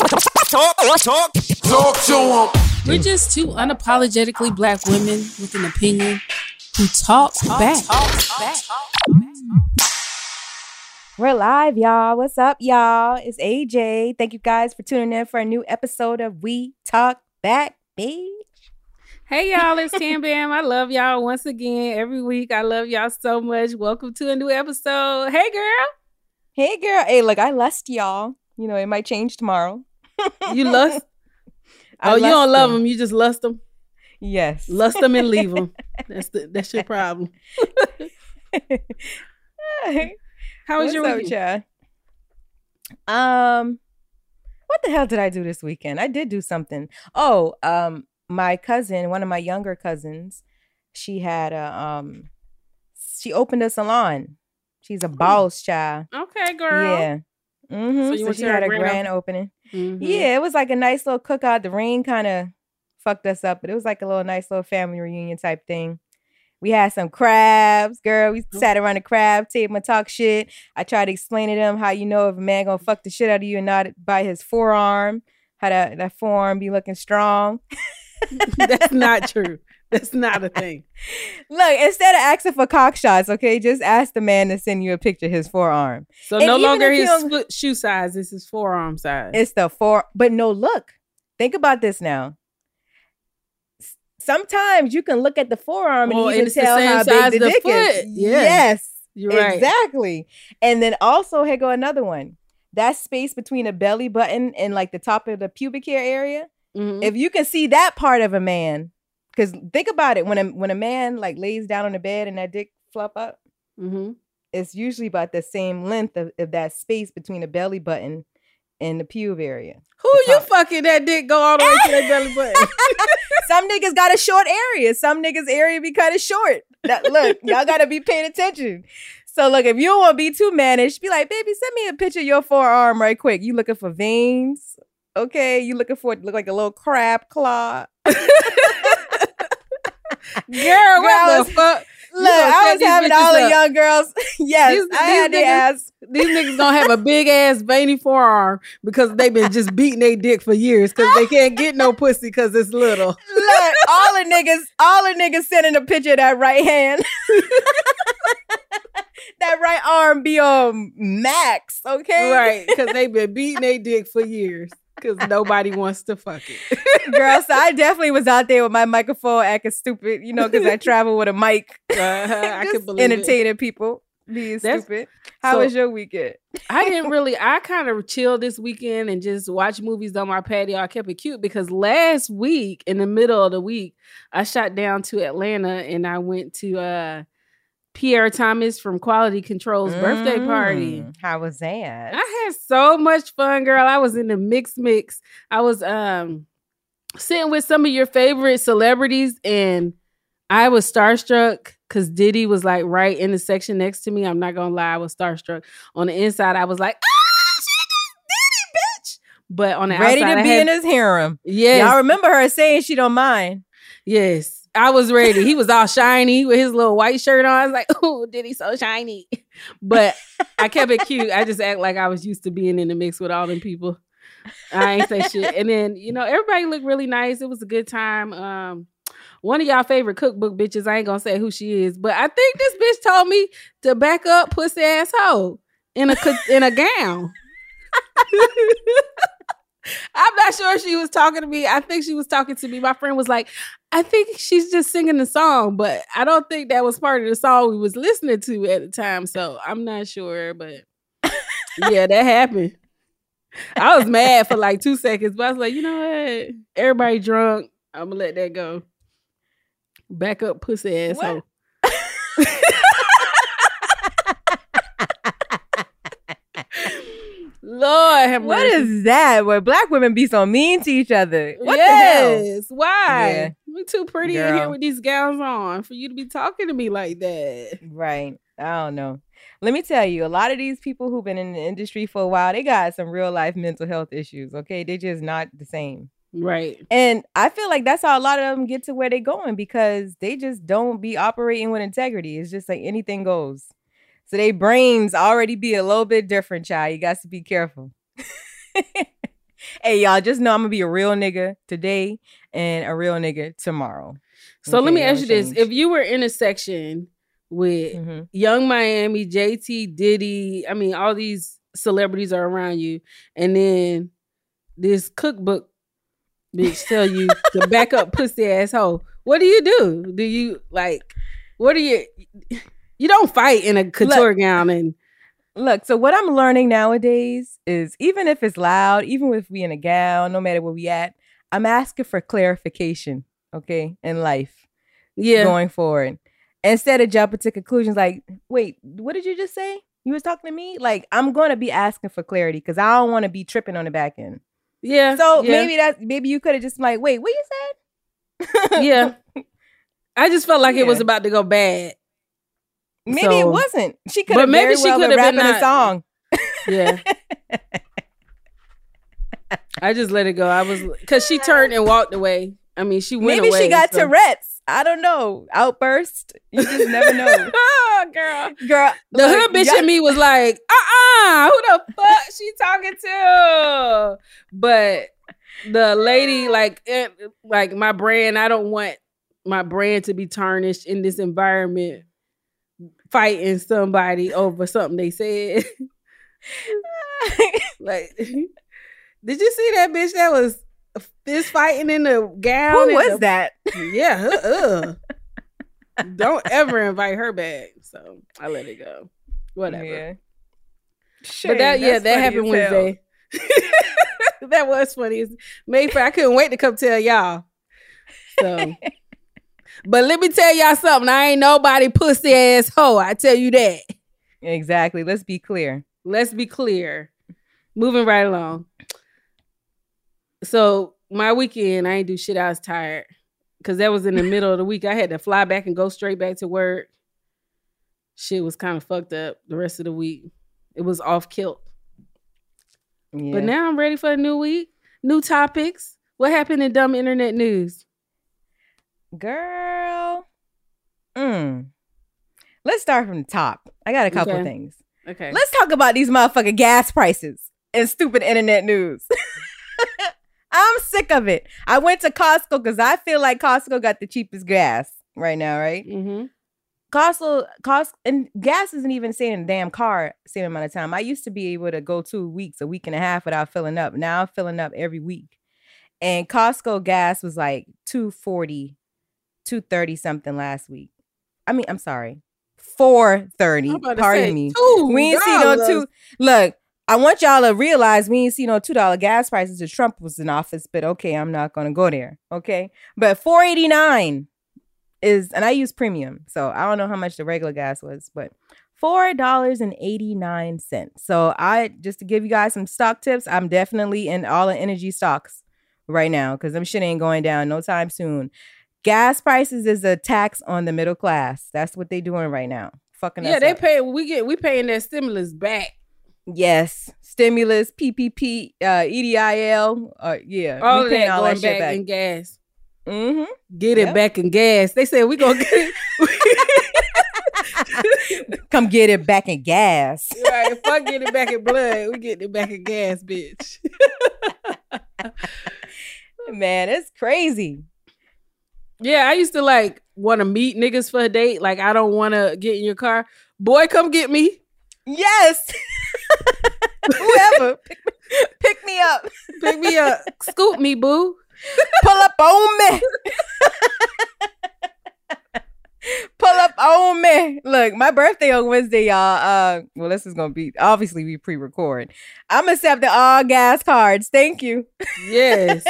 Talk, talk, talk to them. We're just two unapologetically black women with an opinion who talk, back. We're live, y'all. What's up, y'all? It's AJ. Thank you guys for tuning in for a new episode of We Talk Back, bitch. Hey y'all, it's Tam Bam. I love y'all once again every week. I love y'all so much. Welcome to a new episode. Hey girl. Hey girl. Hey, look, I lust y'all. You know, it might change tomorrow. You lust? I oh, you don't love them. them. You just lust them. Yes. Lust them and leave them. That's the, that's your problem. How was What's your up, weekend? Um, what the hell did I do this weekend? I did do something. Oh, um, my cousin, one of my younger cousins, she had a um, she opened a salon. She's a boss child. Okay, girl. Yeah. Mm-hmm. So you So, she had a grand grand opening. Mhm. Yeah, it was like a nice little cookout. The rain kind of fucked us up, but it was like a little nice little family reunion type thing. We had some crabs, girl. We sat around the crab table and talk shit. I tried to explain to them how you know if a man gonna fuck the shit out of you and not by his forearm, how that, that forearm be looking strong. That's not true. That's not a thing. Look, instead of asking for cock shots, okay, just ask the man to send you a picture of his forearm. So And no longer his foot shoe size. This is forearm size. It's the four, but no, look. Think about this now. Sometimes you can look at the forearm Well, and you can it's the tell how size big the the dick foot. is. Yeah. Yes, You're right. exactly. And then also, here go another one. that space between a belly button and like the top of the pubic hair area, Mhm. if you can see that part of a man, because think about it, when a when a man like lays down on the bed and that dick flop up, Mhm. it's usually about the same length of, of that space between the belly button and the pube area. Who you fucking that dick go all the way to their belly button? Some niggas got a short area. Some niggas area be kind of short. That, look, y'all gotta be paying attention. So look, if you don't want to be too mannish, be like, baby, send me a picture of your forearm right quick. You looking for veins? Okay, you looking for it to look like a little crab claw? Girl, what the fuck? Look, I was having all the young girls. yes, These- I had these their niggas- ass. These niggas gonna have a big ass veiny forearm because they've been just beating their dick for years because they can't get no pussy because it's little. Look, all the niggas, all the niggas sending a picture of that right hand. that right arm be on max, okay? Right, because they've been beating their dick for years because nobody wants to fuck it. Girl, so I definitely was out there with my microphone acting stupid, you know, because I travel with a mic. Uh-huh, I can believe it. entertaining people, being That's- stupid. How so- was your weekend? I didn't really. I kind of chilled this weekend and just watched movies on my patio. I kept it cute because last week, in the middle of the week, I shot down to Atlanta and I went to uh Pierre Thomas from Quality Control's birthday party. Mm, How was that? I had so much fun, girl. I was in the mix mix. I was um sitting with some of your favorite celebrities and I was starstruck because Diddy was like right in the section next to me. I'm not gonna lie, I was starstruck. On the inside, I was like, ah, shit, Diddy, bitch. But on the Ready outside, to I be had- in his harem. Yeah, Y'all remember her saying she don't mind. Yes. I was ready. He was all shiny with his little white shirt on. I was like, oh, Diddy so shiny. But I kept it cute. I just act like I was used to being in the mix with all them people. I ain't say shit. And then, you know, everybody looked really nice. It was a good time. Um, one of y'all favorite cookbook bitches, I ain't gonna say who she is, but I think this bitch told me to back up pussy asshole in a in a gown. I'm not sure she was talking to me. I think she was talking to me. My friend was like, I think she's just singing the song, but I don't think that was part of the song we was listening to at the time. So I'm not sure, but yeah, that happened. I was mad for like two seconds, but I was like, you know what? Everybody drunk. I'm gonna let that go. Back up, pussy asshole. Lord have What is that? Where black women be so mean to each other? What the hell? Why? Yeah. We too pretty in here with these gowns on for you to be talking to me like that. Right. I don't know. Let me tell you, a lot of these people who've been in the industry for a while, they got some real life mental health issues. Okay. They're just not the same. Right. And I feel like that's how a lot of them get to where they're going because they just don't be operating with integrity. It's just like anything goes. So they brains already be a little bit different, child. You got to be careful. hey, y'all, just know I'm gonna be a real nigga today and a real nigga tomorrow. So let me ask you this. If you were in a section with Mhm. Yung Miami, JT, Diddy, I mean, all these celebrities are around you, and then this cookbook bitch tell you to back up pussy asshole. What do you do? Do you like? What do you? You don't fight in a couture gown and Look, so what I'm learning nowadays is even if it's loud, even if we in a gown, no matter where we at, I'm asking for clarification, okay, in life. Yeah. Going forward. Instead of jumping to conclusions like, wait, what did you just say? You was talking to me? Like, I'm gonna be asking for clarity because I don't want to be tripping on the back end. yeah. So yeah. maybe that maybe you could have just been like, wait, what you said? yeah. I just felt like it was about to go bad. Maybe it wasn't. She could have maybe very she well been could have been a song. Yeah. I just let it go. I was because she turned and walked away. I mean, she went Maybe away. she got so- Tourette's. I don't know. Outburst. You just never know. oh, girl. Girl, The look, hood bitch y'all- in me was like, uh-uh, who the fuck she talking to? But the lady, like, eh, like my brand, I don't want my brand to be tarnished in this environment, fighting somebody over something they said. like, did you see that bitch that was fist fighting in the gown? Who was the- that? Yeah, uh, don't ever invite her back. So I let it go. Whatever. Yeah. but that yeah, that happened. Wednesday. that was funny. It's May I couldn't wait to come tell y'all. So, but let me tell y'all something. I ain't nobody pussy ass hoe. I tell you that. Exactly. Let's be clear. Let's be clear. Moving right along. So my weekend, I ain't do shit. I was tired because that was in the middle of the week. I had to fly back and go straight back to work. Shit was kind of fucked up the rest of the week. It was off kilt. Yeah. But now I'm ready for a new week, new topics. What happened in dumb internet news? Girl. Mm. Let's start from the top. I got a couple Okay. things. Okay. Let's talk about these motherfucking gas prices and stupid internet news. I'm sick of it. I went to Costco because I feel like Costco got the cheapest gas right now, right? mm-hmm. Costco, cost and gas isn't even staying in a damn car same amount of time. I used to be able to go two weeks, a week and a half without filling up. Now I'm filling up every week. And Costco gas was like 240, 230 something last week. I mean, I'm sorry. 430. I'm about to Pardon me. $2. We ain't see no two. Look, I want y'all to realize we ain't see no two dollar gas prices if Trump was in office, but okay, I'm not gonna go there. Okay. But 489 is and I use premium, so I don't know how much the regular gas was, but four dollars and eighty nine cents. So I just to give you guys some stock tips, I'm definitely in all the energy stocks right now because them shit ain't going down no time soon. Gas prices is a tax on the middle class. That's what they're doing right now. Fucking Yeah, they up. pay. We get we paying their stimulus back. Yes, stimulus, PPP, uh, EIDL. Uh, yeah, All we that all going that shit back, back. in gas. Mm-hmm. Get it back in gas. They said we gonna get it. Come get it back in gas. right. Fuck get it back in blood. We get it back in gas, bitch. Man, it's crazy. Yeah, I used to like want to meet niggas for a date. Like I don't want to get in your car. Boy, come get me. Yes. Whoever, pick, me- pick me up. Pick me up. Scoop me, boo. Pull up on me. Pull up on me. Look, my birthday on Wednesday, y'all. Uh, well, this is gonna be obviously we pre-record. I'm accepting all gas cards. Thank you. Yes.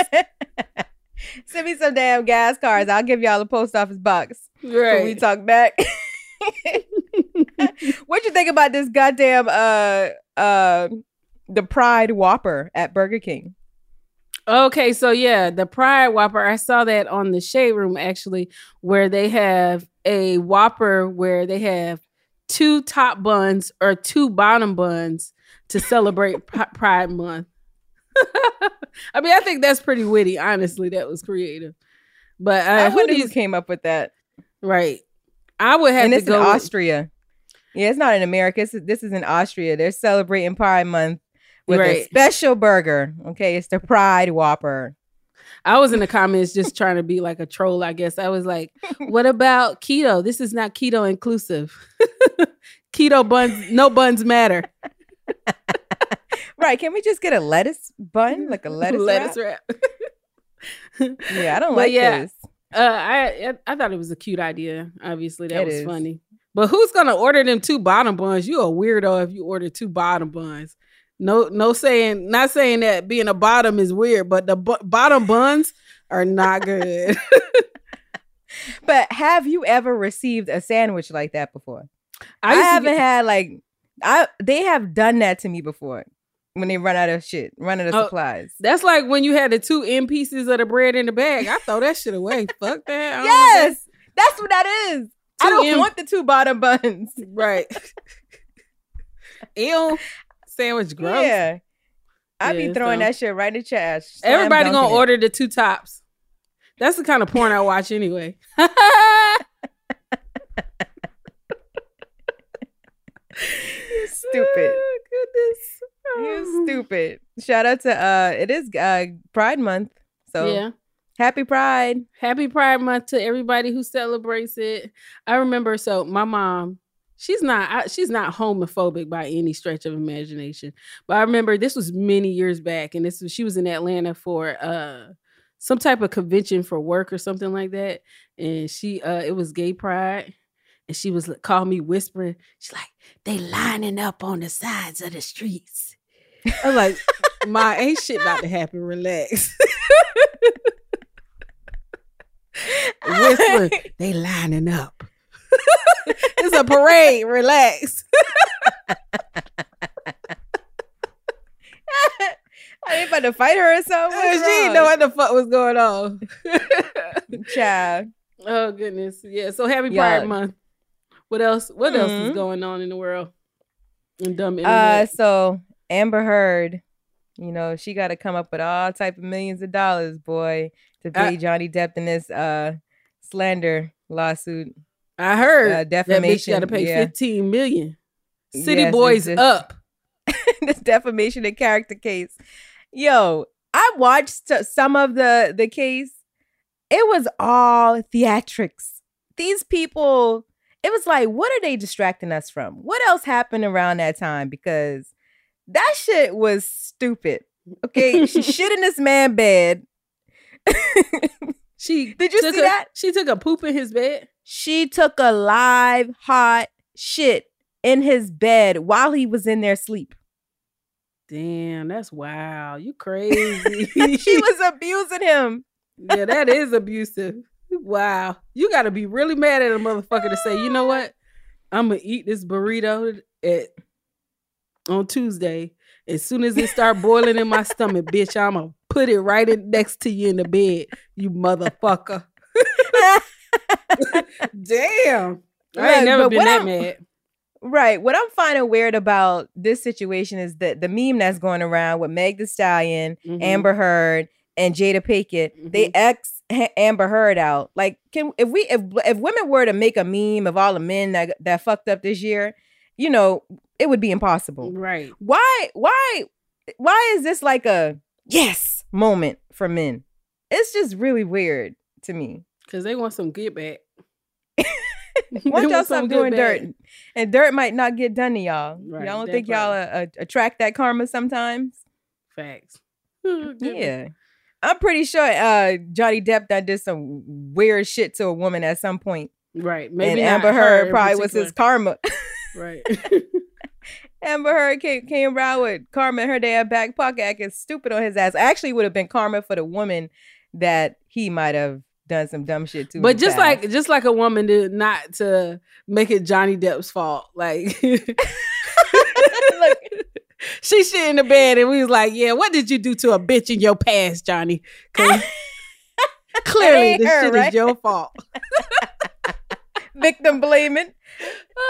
Send me some damn gas cards. I'll give y'all a post office box Right. we talk back. what you think about this goddamn uh uh the Pride Whopper at Burger King? Okay, so yeah, the Pride Whopper. I saw that on the Shade Room actually, where they have a Whopper where they have two top buns or two bottom buns to celebrate Pride Month. I mean, I think that's pretty witty. Honestly, that was creative. But uh, I who wonder who needs came up with that. right? I would have and to it's in go. with- Austria. Yeah, it's not in America. It's, this is in Austria. They're celebrating Pride Month with a special burger. Okay, it's the Pride Whopper. I was in the comments just trying to be like a troll, I guess. I was like, what about keto? This is not keto inclusive. keto buns, no buns matter. Right? Can we just get a lettuce bun, like a lettuce, Lettuce wrap? wrap. Yeah, I don't But like yeah, this. Uh, I I- I thought it was a cute idea. Obviously, that It was is. funny. But who's gonna order them two bottom buns? You a weirdo if you order two bottom buns. No, no saying, not saying that being a bottom is weird, but the bottom buns are not good. But have you ever received a sandwich like that before? I, to haven't get- had like I. They have done that to me before when they run out of shit, run out of Oh, supplies. That's like when you had the two end pieces of the bread in the bag. I throw that shit away. Fuck that. Yes, that's what that is. I don't M- want the two bottom buns. Right. Ew. Sandwich gross. Yeah. I be throwing so- that shit right in the trash. Everybody gonna it. order the two tops. That's the kind of porn I watch anyway. Stupid. Oh, goodness. You stupid. Shout out to uh it is uh Pride Month. So yeah. happy Pride. Happy Pride Month to everybody who celebrates it. I remember so my mom, she's not I, she's not homophobic by any stretch of imagination. But I remember this was many years back and this was she was in Atlanta for uh some type of convention for work or something like that and she uh it was gay pride and she was called me whispering. She's like, they lining up on the sides of the streets. I was like, my ain't shit about to happen. Relax. whispering, they lining up. it's a parade. Relax. I ain't about to fight her or something. she What's didn't know what the fuck was going on. Child. Oh goodness. Yeah. So happy Yeah. Pride Month. What else? What else is Mhm. going on in the world? And dumb Uh, internet. so Amber Heard, you know, she got to come up with all type of millions of dollars, boy, to pay I- Johnny Depp in this uh slander lawsuit. I heard uh, defamation, got to pay yeah. fifteen million. City Yes, Boys just- up. this defamation of character case. Yo, I watched some of the the case. It was all theatrics. These people, it was like, what are they distracting us from? What else happened around that time? Because that shit was stupid. Okay, she shit in this man bed. She Did you see a- that? She took a poop in his bed. She took a live hot shit in his bed while he was in there sleep. Damn, that's wow. You crazy. she was abusing him. yeah, that is abusive. Wow. You got to be really mad at a motherfucker to say, you know what? I'm going to eat this burrito at on Tuesday. As soon as it start boiling in my stomach, bitch, I'm going to put it right in, next to you in the bed, you motherfucker. Damn. I ain't Look, never been that I'm- mad. Right. What I'm finding weird about this situation is that the meme that's going around with Meg Thee Stallion, Mhm. Amber Heard, and Jada Pinkett, they Mhm. X Ha- Amber Heard out. Like, can if we if if women were to make a meme of all the men that that fucked up this year, you know, it would be impossible. Right. Why? Why? Why is this like a yes moment for men? It's just really weird to me. Because they want some get back. Once y'all stop some doing good dirt, and dirt might not get done to y'all. Right, y'all don't think y'all uh, uh, attract that karma sometimes? Facts. Yeah. I'm pretty sure uh, Johnny Depp that did some weird shit to a woman at some point. Right. Maybe not Amber her Heard probably was his karma. Right. Amber Heard came, came around with karma in her damn back pocket acting stupid on his ass. Actually, would have been karma for the woman that he might have done some dumb shit to. But just past. like just like a woman did not to make it Johnny Depp's fault. Like she shit in the bed and we was like, Yeah, what did you do to a bitch in your past, Johnny? clearly this her, shit right? is your fault. victim blaming.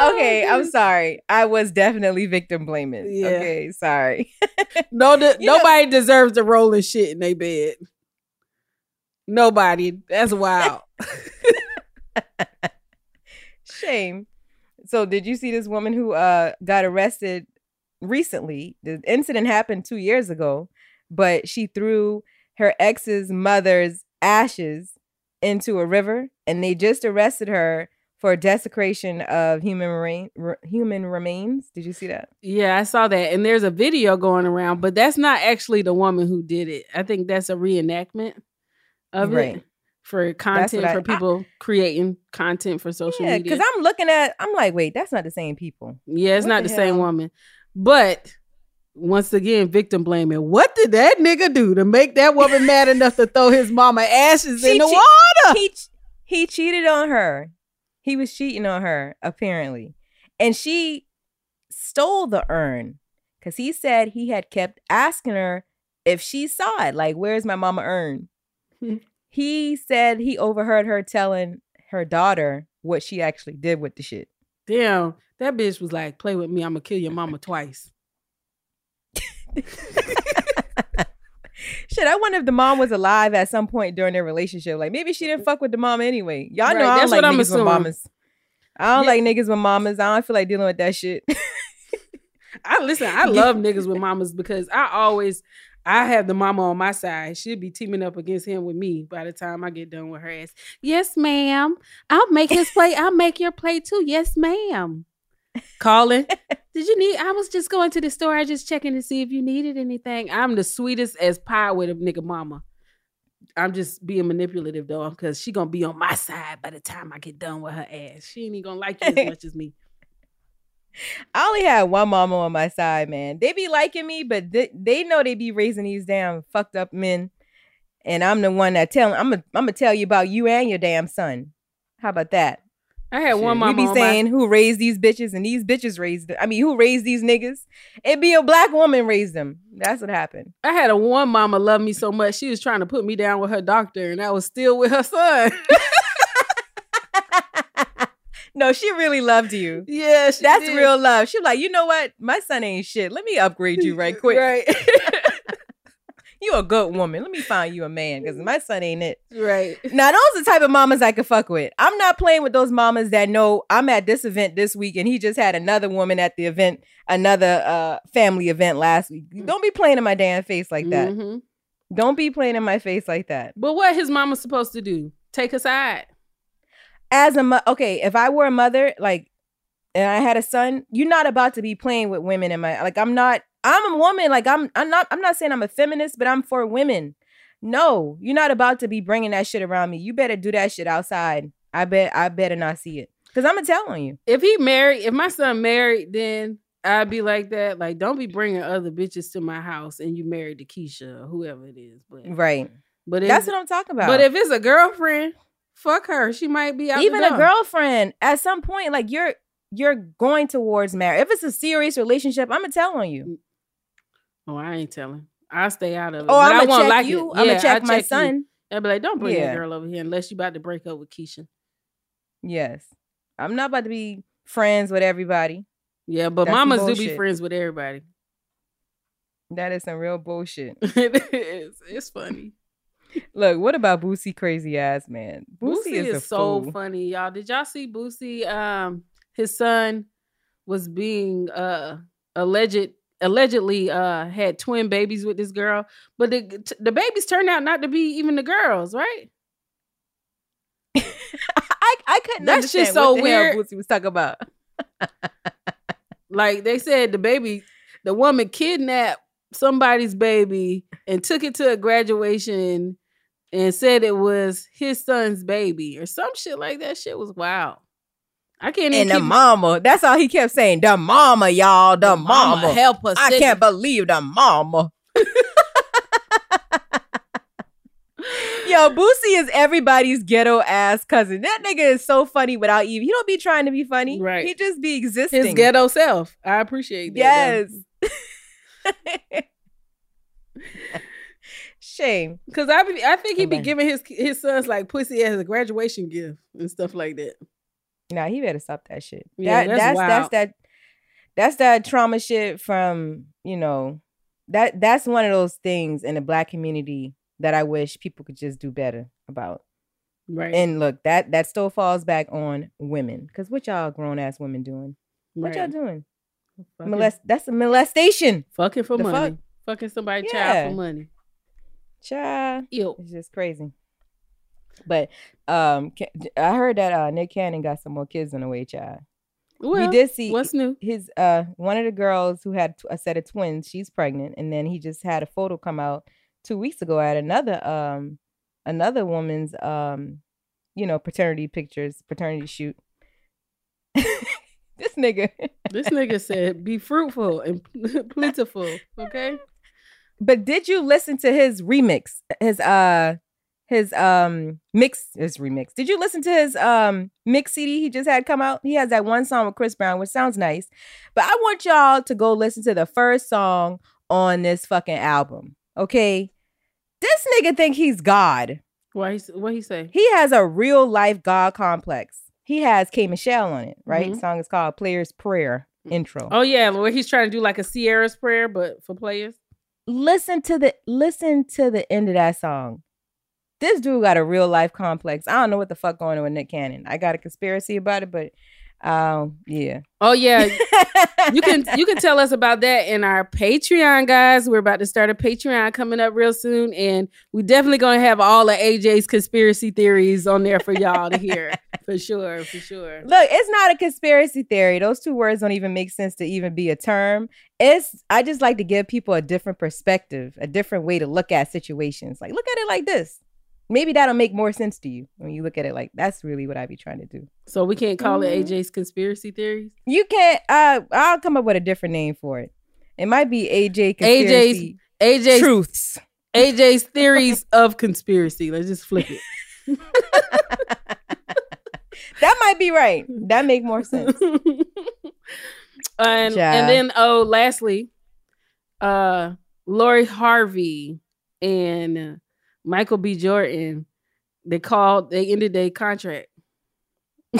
Oh, Okay, I'm sorry. I was definitely victim blaming. Yeah. Okay, sorry. No, the, You know- nobody deserves to roll in shit in their bed. Nobody. That's wild. Shame. So did you see this woman who uh got arrested recently? The incident happened 2 years ago, but she threw her ex's mother's ashes into a river and they just arrested her for desecration of human remain, re- human remains. Did you see that? Yeah, I saw that. And there's a video going around, but that's not actually the woman who did it. I think that's a reenactment of Right. it for content for I- people creating content for social Yeah, media. cuz I'm looking at I'm like, wait, that's not the same people. yeah, it's what not the the, same woman. But once again, victim blaming. What did that nigga do to make that woman mad enough to throw his mama ashes in the che- water? He he cheated on her. He was cheating on her apparently. And she stole the urn cuz he said he had kept asking her if she saw it. Like, where's my mama urn? he said he overheard her telling her daughter what she actually did with the shit. Damn, that bitch was like, play with me, I'm gonna kill your mama twice. Shit, I wonder if the mom was alive at some point during their relationship. Like maybe she didn't fuck with the mom anyway. Y'all know I don't that's like what I'm niggas with mamas. I don't Yeah. like niggas with mamas. I don't feel like dealing with that shit. I listen, I love niggas with mamas because I always I have the mama on my side. She'll be teaming up against him with me by the time I get done with her ass. Yes, ma'am. I'll make his plate. I'll make your plate too. Yes, ma'am. Calling. Did you need? I was just going to the store. I just checking to see if you needed anything. I'm the sweetest as pie with a nigga mama. I'm just being manipulative though, because she gonna be on my side by the time I get done with her ass. She ain't even gonna like you as much as me. I only had one mama on my side, man. They be liking me, but they, they know they be raising these damn fucked up men, and I'm the one that tell I'm gonna I'm gonna tell you about you and your damn son. How about that? I had one mama. We be on my- saying who raised these bitches, and these bitches raised. I mean, who raised these niggas? It be a black woman raised them. That's what happened. I had a one mama love me so much she was trying to put me down with her doctor, and I was still with her son. No, she really loved you. yeah, That's did. real love. She was like, you know what? My son ain't shit. Let me upgrade you right quick. Right, You a good woman. Let me find you a man because my son ain't it. right. Now, those are the type of mamas I could fuck with. I'm not playing with those mamas that know I'm at this event this week and he just had another woman at the event, another uh family event last week. Don't be playing in my damn face like that. Mhm. Don't be playing in my face like that. But what his mama supposed to do? Take a side. As a mo- okay, if I were a mother, like, and I had a son, you're not about to be playing with women in my like. I'm not. I'm a woman. Like I'm. I'm not. I'm not saying I'm a feminist, but I'm for women. No, you're not about to be bringing that shit around me. You better do that shit outside. I bet. I better not see it because I'm gonna tell on you. If he married, if my son married, then I'd be like that. Like, don't be bringing other bitches to my house and you married to Keisha or whoever it is. But Right. but if, That's what I'm talking about. But if it's a girlfriend, fuck her. She might be out even a girlfriend, at some point, like you're you're going towards marriage. If it's a serious relationship, I'm gonna tell on you. Mm, Oh, I ain't telling. I'll stay out of it. Oh, but I I'm won't gonna check like you. it. I'm Yeah, gonna check I'll my you. son. I'll be like, don't bring Yeah. that girl over here unless you about to break up with Keisha. Yes, I'm not about to be friends with everybody. Yeah, but That's mamas do be friends with everybody. That is some real bullshit. it is. It's funny. Look, what about Boosie crazy ass man? Boosie, Boosie is, is, so fool. funny, y'all. Did y'all see Boosie? Um, his son was being uh alleged allegedly uh had twin babies with this girl, but the the babies turned out not to be even the girls, right? I I couldn't That understand shit's so what weird. Boosie was talking about. Like they said, the baby, the woman kidnapped somebody's baby and took it to a graduation and said it was his son's baby or some shit like that. Shit was wild. I can't even And the keep- mama, that's all he kept saying. The mama, y'all, the, mama mama. help us. I can't believe the mama. Yo, Boosie is everybody's ghetto ass cousin. That nigga is so funny without even. He don't be trying to be funny. Right. He just be existing. his ghetto self. I appreciate that. Yes. Shame. Because I be, I think he'd be giving his his sons like pussy as a graduation gift and stuff like that. Nah, he better stop that shit. Yeah, that, that's that's that's that that's that trauma shit from, you know, that that's one of those things in the black community that I wish people could just do better about. Right. And look, that that still falls back on women. Cause what y'all grown ass women doing? What y'all doing? Fucking, Molest that's a molestation. fucking for the money. fuck? Fucking somebody Yeah. child for money. Child. Ew. It's just crazy. But um I heard that uh Nick Cannon got some more kids on the way, child. Well, we did see what's new? his uh one of the girls who had a set of twins she's pregnant and then he just had a photo come out two weeks ago at another um another woman's um you know paternity pictures paternity shoot this nigga This nigga said, "Be fruitful and plentiful." Okay. but did you listen to his remix his uh his um mix his remix did you listen to his um mix cd he just had come out he has that one song with chris brown which sounds nice but i want y'all to go listen to the first song on this fucking album okay this nigga think he's god Why? He, what he say? he has a real life god complex he has k michelle on it right Mhm. song is called player's prayer intro Oh yeah, where he's trying to do like a Ciara's prayer, but for players. listen to the listen to the end of that song. This dude got a real life complex. I don't know what the fuck going on with Nick Cannon. I got a conspiracy about it, but um, yeah. Oh yeah, you can you can tell us about that in our Patreon, guys. We're about to start a Patreon coming up real soon, and we definitely gonna have all of AJ's conspiracy theories on there for y'all to hear for sure, for sure. Look, it's not a conspiracy theory. Those two words don't even make sense to even be a term. It's I just like to give people a different perspective, a different way to look at situations. Like look at it like this. Maybe that'll make more sense to you when you look at it like that's really what I'd be trying to do. So we can't call Mhm. it AJ's conspiracy theories. You can't. Uh, I'll come up with a different name for it. It might be AJ AJ's conspiracy AJ's truths. AJ's theories of conspiracy. Let's just flip it. That might be right. That make more sense. and Ja. and then oh, lastly, uh, Lori Harvey and Michael B. Jordan, they called. They ended their contract.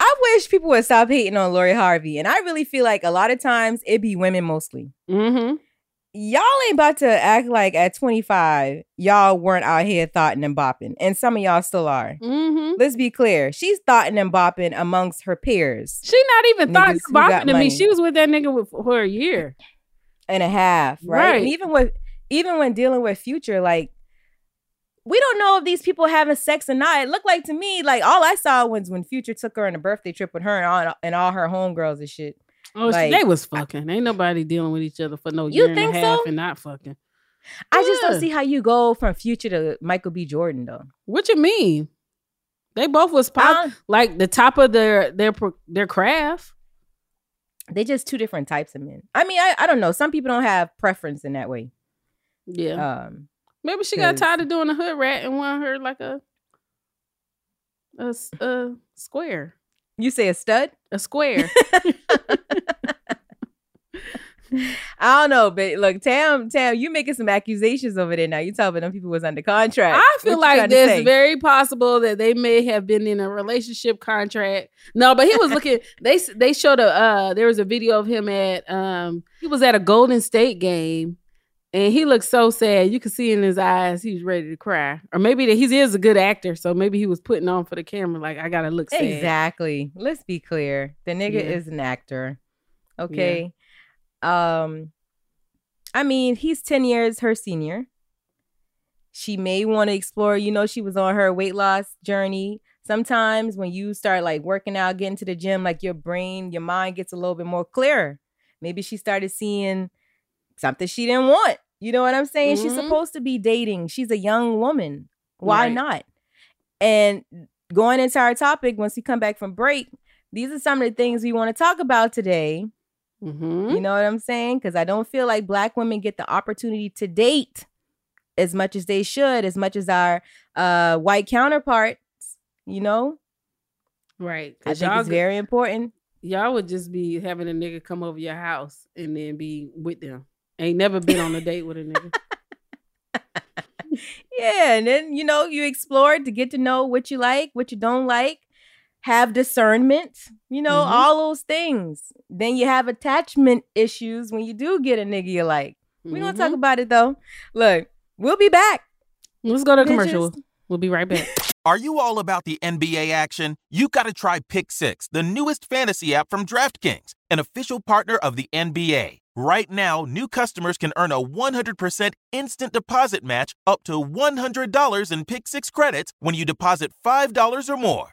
I wish people would stop hating on Lori Harvey, and I really feel like a lot of times it be women mostly. Mm-hmm. Y'all ain't about to act like at 25 y'all weren't out here thoughting and bopping, and some of y'all still are. Mm-hmm. Let's be clear. She's thoughting and bopping amongst her peers She not even thought Niggas who got bopping to me. She was with that nigga for a year. And a half, right? Right. And even with even when dealing with future, like we don't know if these people having sex or not. It looked like to me, like all I saw was when Future took her on a birthday trip with her and all, and all her homegirls and shit. Oh, Like, they was fucking. Ain't nobody dealing with each other for no You year and think a half so? and not fucking. I just don't see how you go from Future to Michael B. Jordan though. What you mean? They both was pop, like the top of their their their craft. They just two different types of men. I mean, I, I don't know. Some people don't have preference in that way. Yeah, Um, maybe she got tired of doing the hood rat and wanted her like a a square, you say a stud? a square. I don't know, but look, Tam, Tam, you making some accusations over there now. You talking them people was under contract. I feel What like it's very possible that they may have been in a relationship contract. No, but he was looking. they they showed a uh, there was a video of him at um he was at a Golden State game. And he looked so sad. You could see in his eyes he was ready to cry. Or maybe that he is a good actor, so maybe he was putting on for the camera like I gotta look sad. Exactly. Let's be clear. The nigga Yeah. is an actor. Okay. Um I mean, he's 10 years her senior. She may want to explore, you know, she was on her weight loss journey. Sometimes when you start like working out, getting to the gym, like your brain, your mind gets a little bit more clearer. Maybe she started seeing something she didn't want. You know what I'm saying? She's Mhm. supposed to be dating. She's a young woman. Why Right. not? And going into our topic, once we come back from break, these are some of the things we want to talk about today. Mm-hmm. You know what I'm saying? Because I don't feel like black women get the opportunity to date as much as they should, as much as our uh, white counterparts. You know, Right. I think it's very important. y'all would just be having a nigga come over your house and then be with them. Ain't never been on a date with a nigga. Yeah, and then you know you explore to get to know what you like, what you don't like, have discernment. You know Mhm. all those things. Then you have attachment issues when you do get a nigga you like. We don't talk Mhm. about it though. Look, we'll be back. Let's go to commercial. Bitches. We'll be right back. Are you all about the NBA action? You got to try Pick Six, the newest fantasy app from DraftKings, an official partner of the NBA. Right now, new customers can earn a 100% instant deposit match up to $100 in Pick Six credits when you deposit $5 or more.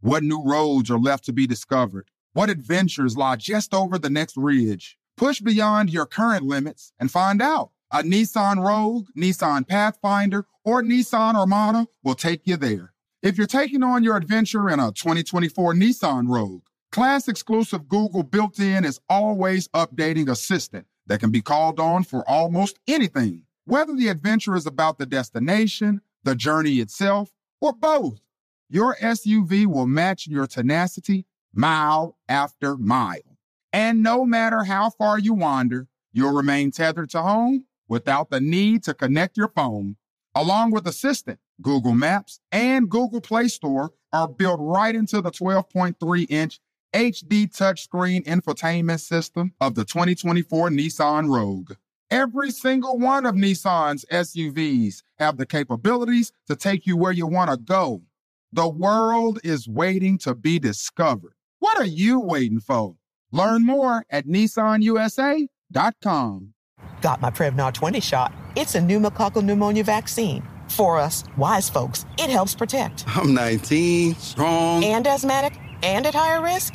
What new roads are left to be discovered? What adventures lie just over the next ridge? Push beyond your current limits and find out. A Nissan Rogue, Nissan Pathfinder, or Nissan Armada will take you there. If you're taking on your adventure in a 2024 Nissan Rogue, Class exclusive Google built in is always updating assistant that can be called on for almost anything, whether the adventure is about the destination, the journey itself, or both. Your SUV will match your tenacity mile after mile. And no matter how far you wander, you'll remain tethered to home without the need to connect your phone. Along with Assistant, Google Maps and Google Play Store are built right into the 12.3 inch HD touchscreen infotainment system of the 2024 Nissan Rogue. Every single one of Nissan's SUVs have the capabilities to take you where you want to go. The world is waiting to be discovered. What are you waiting for? Learn more at nissanusa.com. Got my Prevnar 20 shot. It's a pneumococcal pneumonia vaccine. For us, wise folks, it helps protect. I'm 19, strong, and asthmatic and at higher risk,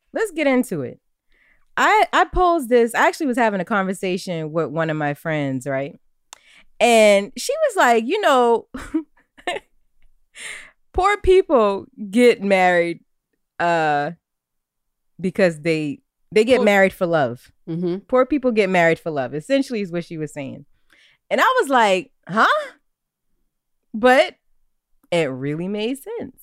let's get into it. I I posed this. I actually was having a conversation with one of my friends, right? And she was like, you know, poor people get married uh because they they get married for love. Mm-hmm. Poor people get married for love. Essentially, is what she was saying. And I was like, huh? But it really made sense.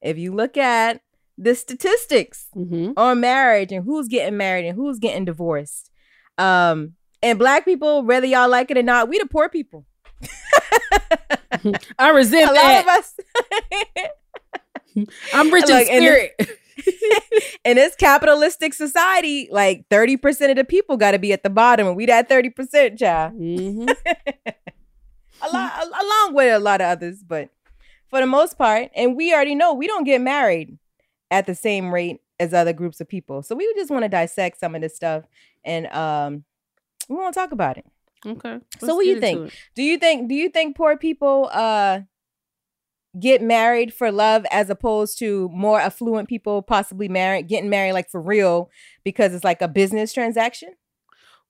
If you look at the statistics Mm-hmm. on marriage and who's getting married and who's getting divorced. Um, and black people, whether y'all like it or not, we the poor people. I resent a that. lot of us. I'm rich Look, in and spirit. in this capitalistic society, like 30% of the people got to be at the bottom, and we that 30%, child. Mm-hmm. a lot, along with a lot of others, but for the most part, and we already know we don't get married at the same rate as other groups of people. So we just want to dissect some of this stuff, and um, we want to talk about it. Okay. so what do you think? Do you think? Do you think poor people uh get married for love as opposed to more affluent people possibly married getting married like for real because it's like a business transaction?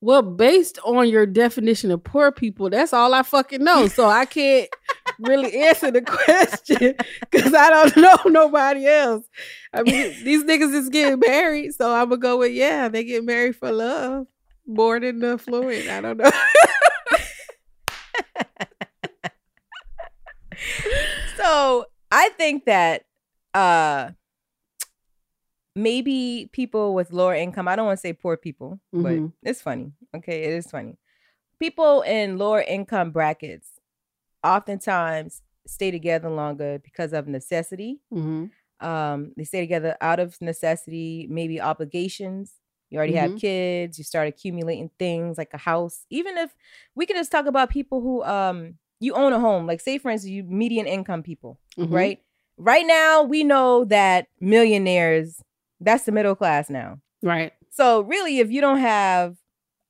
Well, based on your definition of poor people, that's all I fucking know. So I can't really answer the question because I don't know nobody else. I mean, these niggas is getting married, so I'm gonna go with yeah, they get married for love more than the affluent. I don't know. so I think that uh maybe people with lower income, I don't want to say poor people, Mhm. but it's funny. Okay, it is funny. People in lower income brackets oftentimes stay together longer because of necessity. Mhm. Um, they stay together out of necessity, maybe obligations. You already have Mhm. kids, you start accumulating things like a house. Even if we can just talk about people who um you own a home, like say for instance, you median income people, Mhm. right? Right now, we know that millionaires, that's the middle class now. Right. So really, if you don't have,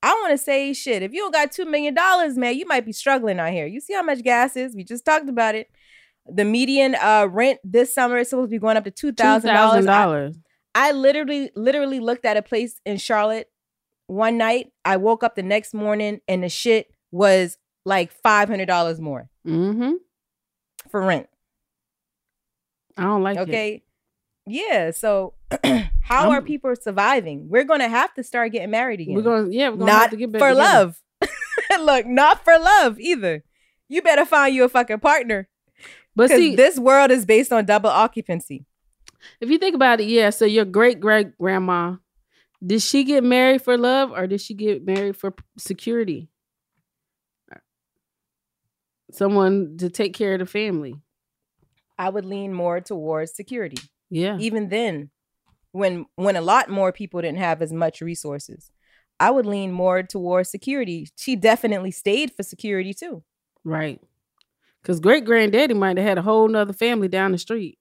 I want to say shit. If you don't got two million dollars, man, you might be struggling out here. You see how much gas is? We just talked about it. The median uh rent this summer is supposed to be going up to two thousand dollars. $2,000. I literally, literally looked at a place in Charlotte one night. I woke up the next morning and the shit was like five hundred dollars more Mm-hmm. for rent. I don't like it. Okay. Yeah. So how are people surviving? We're gonna have to start getting married again. We're gonna yeah, we're gonna not have to get for together. love. Look, not for love either. You better find you a fucking partner. But see- this world is based on double occupancy. If you think about it, yeah. So your great great grandma, did she get married for love or did she get married for security? Someone to take care of the family. I would lean more towards security. Yeah. Even then, when when a lot more people didn't have as much resources, I would lean more towards security. She definitely stayed for security too. Right. Because great granddaddy might have had a whole nother family down the street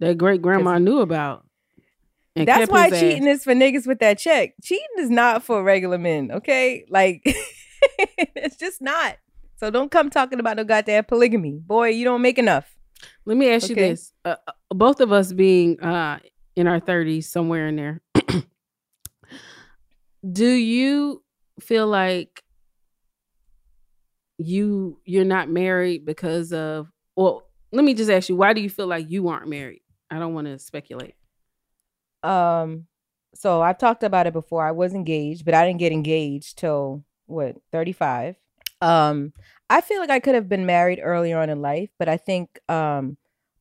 that great grandma knew about. and That's why cheating ass. is for niggas with that check. Cheating is not for regular men, okay? Like it's just not. So don't come talking about no goddamn polygamy. Boy, you don't make enough. Let me ask you this: uh, uh, both of us being uh, in our thirties, somewhere in there, do you feel like you you're not married because of? Well, let me just ask you: Why do you feel like you aren't married? I don't want to speculate. Um, so I've talked about it before. I was engaged, but I didn't get engaged till what, 35. Um, I feel like I could have been married earlier on in life, but I think um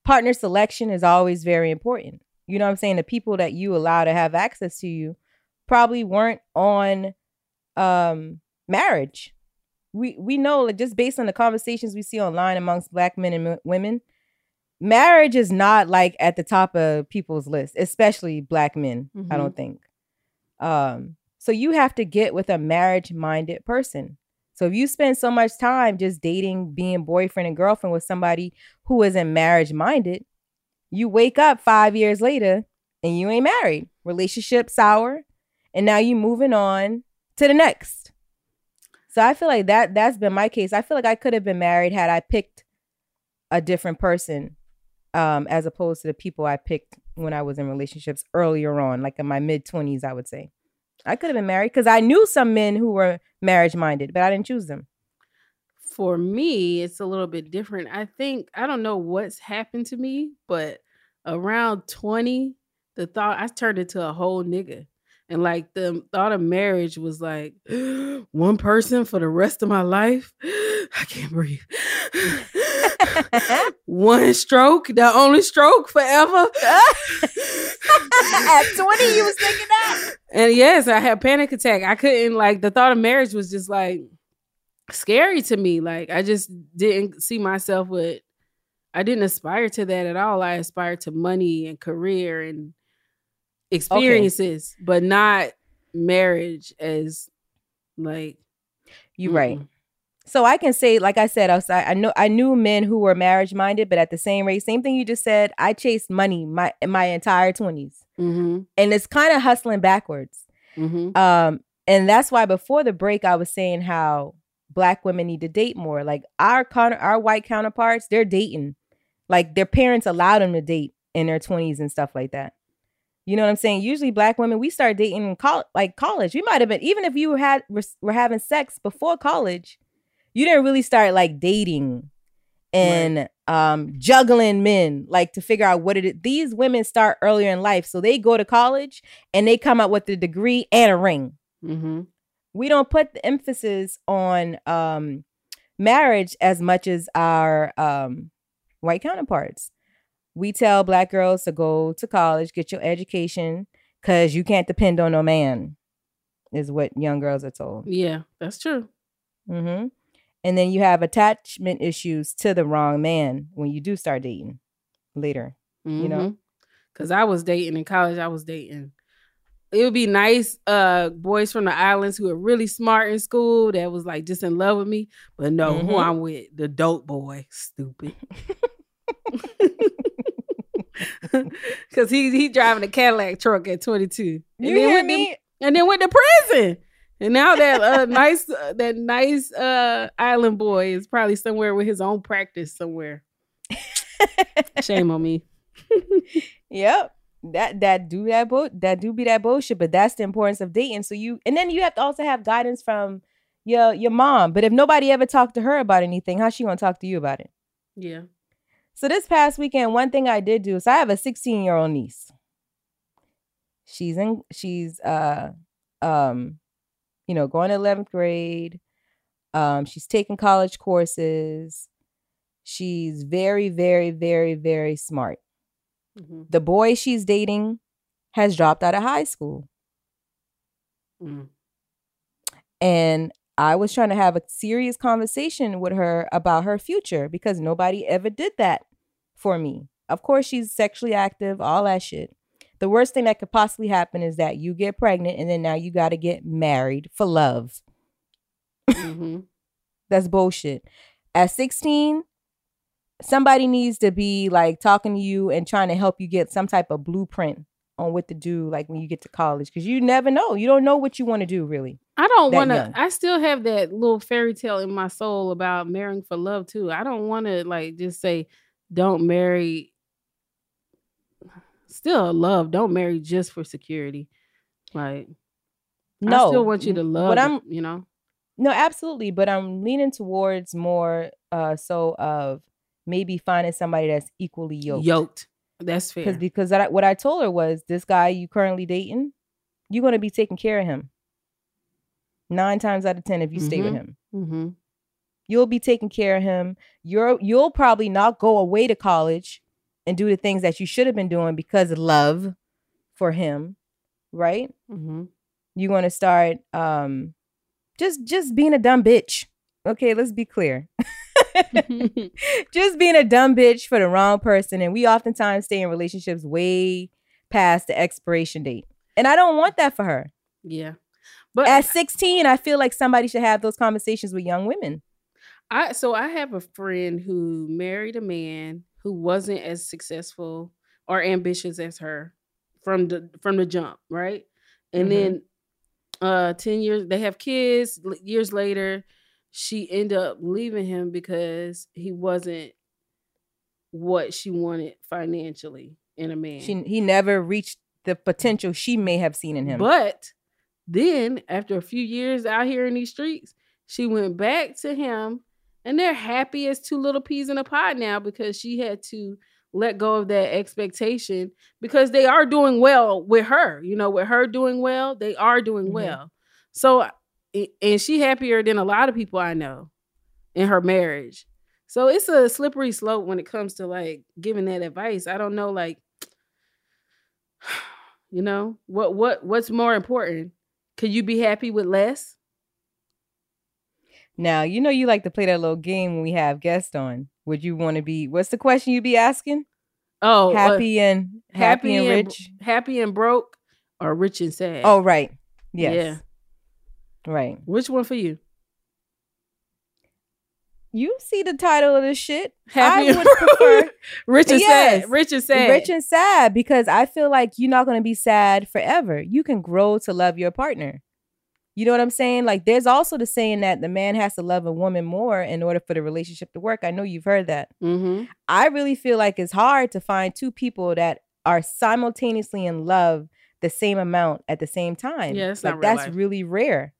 partner selection is always very important. You know what I'm saying? The people that you allow to have access to you probably weren't on um marriage. We we know like just based on the conversations we see online amongst black men and m- women, marriage is not like at the top of people's list, especially black men, I don't think. Um so you have to get with a marriage minded person. So if you spend so much time just dating, being boyfriend and girlfriend with somebody who isn't marriage minded, you wake up 5 years later and you ain't married. Relationship sour, and now you moving on to the next. So I feel like that that's been my case. I feel like I could have been married had I picked a different person um as opposed to the people I picked when I was in relationships earlier on, like in my mid 20s, I would say. I could have been married because I knew some men who were marriage minded, but I didn't choose them. For me, it's a little bit different. I think I don't know what's happened to me, but around 20, the thought I turned into a whole nigga. And like the thought of marriage was like one person for the rest of my life. I can't breathe. one stroke, the only stroke forever. At 20, you was thinking that? And yes, I had panic attack. I couldn't like the thought of marriage was just like scary to me. Like I just didn't see myself with I didn't aspire to that at all. I aspired to money and career and experiences, but not marriage as like You right. So I can say, like I said, outside, I know I knew men who were marriage minded, but at the same rate, same thing you just said. I chased money my my entire 20s Mm-hmm. and it's kind of hustling backwards. Mm-hmm. Um, and that's why before the break, I was saying how black women need to date more. Like our counter, our white counterparts, they're dating. Like their parents allowed them to date in their 20s and stuff like that. You know what I'm saying? Usually black women, we start dating in college, like college. We might have been, even if you had were, were having sex before college, you didn't really start like dating and um juggling men like to figure out what it is. These women start earlier in life. So they go to college and they come out with a degree and a ring. Mm-hmm. We don't put the emphasis on um marriage as much as our um white counterparts. We tell black girls to go to college, get your education, because you can't depend on no man, is what young girls are told. Yeah, that's true. hmm And then you have attachment issues to the wrong man when you do start dating later. You know? Because I was dating in college, I was dating. It would be nice uh boys from the islands who are really smart in school that was like just in love with me. But no, who Mhm. I'm with, the dope boy. Stupid. Cause he he driving a Cadillac truck at 22. And You then hear went to- and then went to prison. And now that uh, nice uh, that nice uh island boy is probably somewhere with his own practice somewhere. Shame on me. Yep. That that do that bo- that do be that bullshit, but that's the importance of dating. So you and then you have to also have guidance from your your mom. But if nobody ever talked to her about anything, how's she gonna talk to you about it? Yeah. So this past weekend, one thing I did do is I have a 16 year old niece. She's in she's uh um you know going to 11th grade. Um she's taking college courses. She's very very very very smart. Mhm. The boy she's dating has dropped out of high school. Mm. And I was trying to have a serious conversation with her about her future because nobody ever did that for me. Of course, she's sexually active, all that shit. The worst thing that could possibly happen is that you get pregnant and then now you got to get married for love. Mm-hmm. That's bullshit. At 16, somebody needs to be like talking to you and trying to help you get some type of blueprint on what to do like when you get to college because you never know. You don't know what you want to do really. I don't want to. I still have that little fairy tale in my soul about marrying for love too. I don't want to like just say, "Don't marry." Still love. Don't marry just for security. Like, I still want you to love. what it, I'm- you know. No, absolutely. But I'm leaning towards more uh so of maybe finding somebody that's equally yoked. Yoked. That's fair. Because because I, what I told her was this guy you currently dating, you're gonna be taking care of him. Nine times out of ten, if you stay with Mhm. him. Mm-hmm. You'll be taking care of him. You're you'll probably not go away to college and do the things that you should have been doing because of love for him, right? Mm-hmm. You're gonna start um just just being a dumb bitch. Okay, let's be clear. just being a dumb bitch for the wrong person. And we oftentimes stay in relationships way past the expiration date. And I don't want that for her. Yeah. But At 16, I feel like somebody should have those conversations with young women. I so I have a friend who married a man who wasn't as successful or ambitious as her from the from the jump, right? And Mhm. then uh 10 years they have kids years later she ended up leaving him because he wasn't what she wanted financially in a man. She he never reached the potential she may have seen in him. But then, after a few years out here in these streets, she went back to him, and they're happy as two little peas in a pod now because she had to let go of that expectation because they are doing well with her. You know, with her doing well, they are doing Mhm. well. So, and she happier than a lot of people I know in her marriage. So it's a slippery slope when it comes to like giving that advice. I don't know, like you know what what what's more important could you be happy with less now, you know you like to play that little game when we have guests on. Would you want to be what's the question you'd be asking? oh uh, happy and happy, and rich. happy and broke or rich and sad Oh, right. Yes. yeah Right. which one for you You see the title of this shit. Happy I would prefer rich and Yes. sad rich and sad rich and sad because I feel like you're not going to be sad forever. You can grow to love your partner. You know what I'm saying? Like there's also the saying that the man has to love a woman more in order for the relationship to work. I know you've heard that. Mm-hmm. I really feel like it's hard to find two people that are simultaneously in love the same amount at the same time. Yeah, it's like that's life. really rare.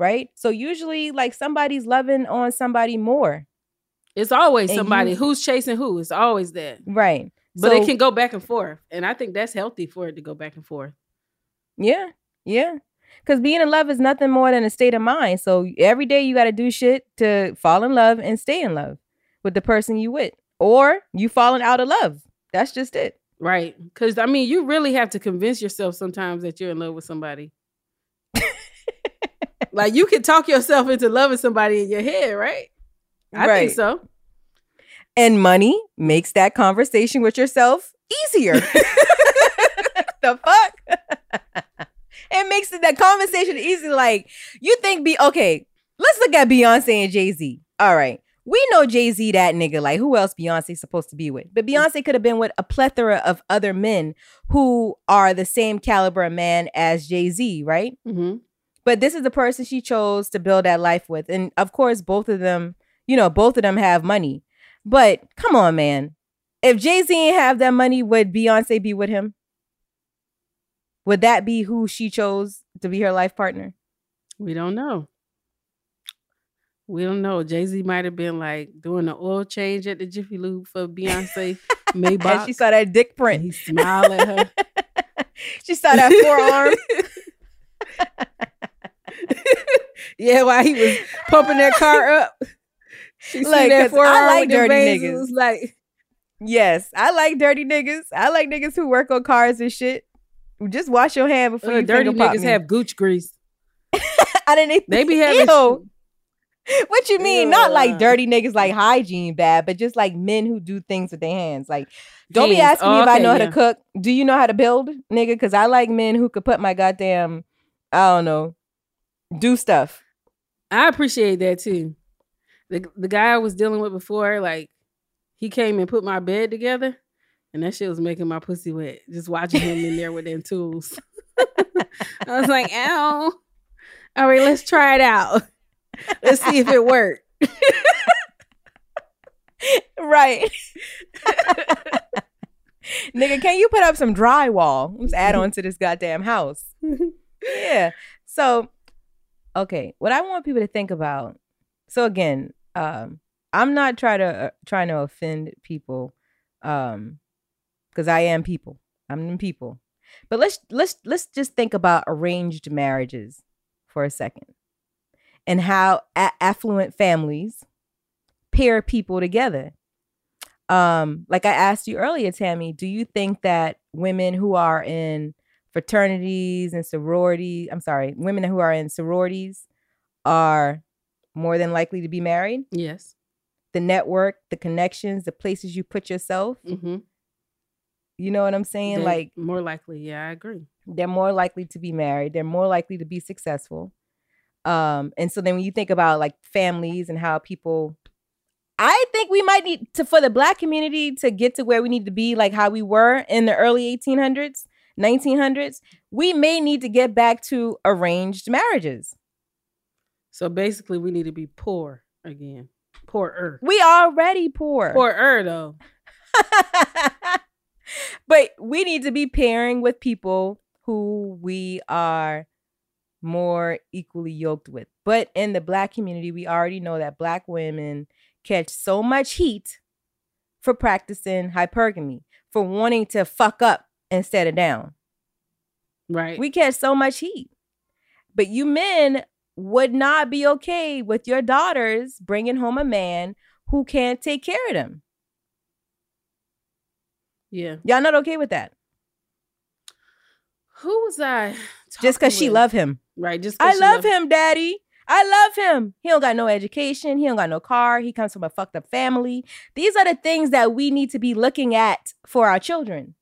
Right? So usually like somebody's loving on somebody more. It's always And somebody you- who's chasing who. It's always that. Right. But So- it can go back and forth. And I think that's healthy for it to go back and forth. Yeah, yeah. Because being in love is nothing more than a state of mind. So every day you got to do shit to fall in love and stay in love with the person you with, or you falling out of love. That's just it. Right. Because, I mean, you really have to convince yourself sometimes that you're in love with somebody. Like, you can talk yourself into loving somebody in your head, right? I Right. think so. And money makes that conversation with yourself easier. the fuck? it makes that conversation easy. Like you think, be okay. Let's look at Beyonce and Jay Z. All right, we know Jay Z that nigga. Like who else Beyonce supposed to be with? But Beyonce could have been with a plethora of other men who are the same caliber of man as Jay Z, right? Mm-hmm. But this is the person she chose to build that life with, and of course, both of them, you know, both of them have money. But come on, man. If Jay Z ain't have that money, would Beyonce be with him? Would that be who she chose to be her life partner? We don't know. We don't know. Jay Z might have been like doing the oil change at the Jiffy Lube for Beyonce Maybach. And she saw that dick print. He smiled at her. she saw that forearm. yeah, while he was pumping that car up. She Like, that forearm I like dirty niggas. like Yes, I like dirty niggas. I like niggas who work on cars and shit. Just wash your hand before you dirty niggas me. have gooch grease. I didn't. They be having Ew. What you mean? Not like dirty niggas like hygiene bad, but just like men who do things with their hands. Like, don't be asking me Oh, if I okay, know how yeah. to cook. Do you know how to build, nigga? Because I like men who could put my goddamn, I don't know, do stuff. I appreciate that too. The the guy I was dealing with before, like he came and put my bed together, and that shit was making my pussy wet. Just watching him in there with them tools. I was like, ow. All right, let's try it out. Let's see if it worked. Right. nigga, can you put up some drywall? Let's add on to this goddamn house. yeah. So, okay, what I want people to think about. So again, um, I'm not trying to uh, trying to offend people, um, because I am people. I'm people. But let's let's let's just think about arranged marriages for a second, and how a- affluent families pair people together. Um, like I asked you earlier, Tammy, do you think that women who are in fraternities and sororities, I'm sorry, women who are in sororities are more than likely to be married? Yes. The network, the connections, the places you put yourself. Mm-hmm. You know what I'm saying? like more likely, yeah, I agree. they're more likely to be married. They're more likely to be successful. Um, and so then when you think about like families and how people I think we might need to for the black community to get to where we need to be, like how we were in the early 1800s, 1900s. We may need to get back to arranged marriages. So basically, we need to be poor again. Poorer. We already poor. Poorer though. but we need to be pairing with people who we are more equally yoked with. But in the black community, we already know that black women catch so much heat for practicing hypergamy, for wanting to fuck up instead of down. Right. We catch so much heat. But you men would not be okay with your daughters bringing home a man who can't take care of them. Yeah. Y'all not okay with that? Who was I? Just because she love him. Right. Just I love him, daddy. I love him. He don't got no education. He don't got no car. He comes from a fucked up family. These are the things that we need to be looking at for our children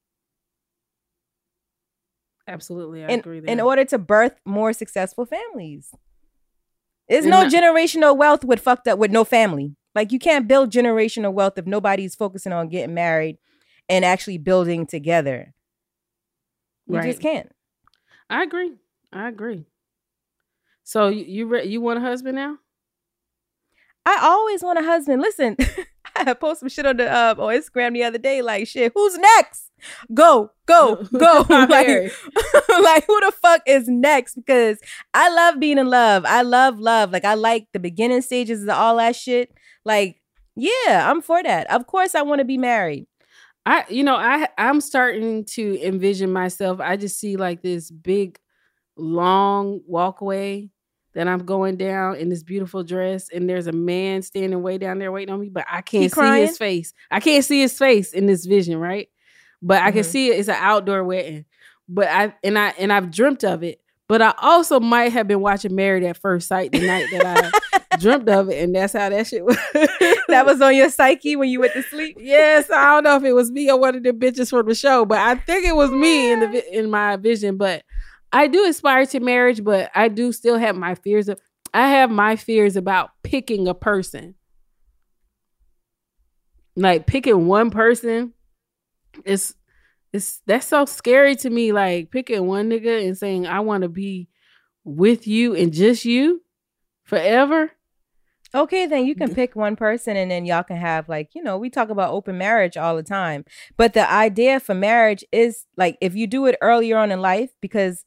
Absolutely, I in, agree. in order to birth more successful families. There's And no generational wealth with fucked up with no family. Like you can't build generational wealth if nobody's focusing on getting married and actually building together. You just can't. I agree. I agree. So you you, re- you want a husband now? I always want a husband. Listen, I posted some shit on the uh, on Instagram the other day. Like, shit, who's next? Go, go, go! Like, like, who the fuck is next? Because I love being in love. I love love. Like, I like the beginning stages of all that shit. Like, yeah, I'm for that. Of course, I want to be married. I you know I I'm starting to envision myself. I just see like this big, long walkway that I'm going down in this beautiful dress, and there's a man standing way down there waiting on me, but I can't see his face. I can't see his face in this vision, right? But I can Mhm. see it. It's an outdoor wedding. But I and I and I've dreamt of it. But I also might have been watching Married at First Sight the night that I dreamt of it, and that's how that shit was. That was on your psyche when you went to sleep. Yes, I don't know if it was me or one of the bitches from the show, but I think it was me in the in my vision. But I do aspire to marriage, but I do still have my fears. Of, I have my fears about picking a person, like picking one person. It's it's that's so scary to me. Like picking one nigga and saying I want to be with you and just you forever. Okay, then you can pick one person and then y'all can have like, you know, we talk about open marriage all the time. But the idea for marriage is like if you do it earlier on in life, because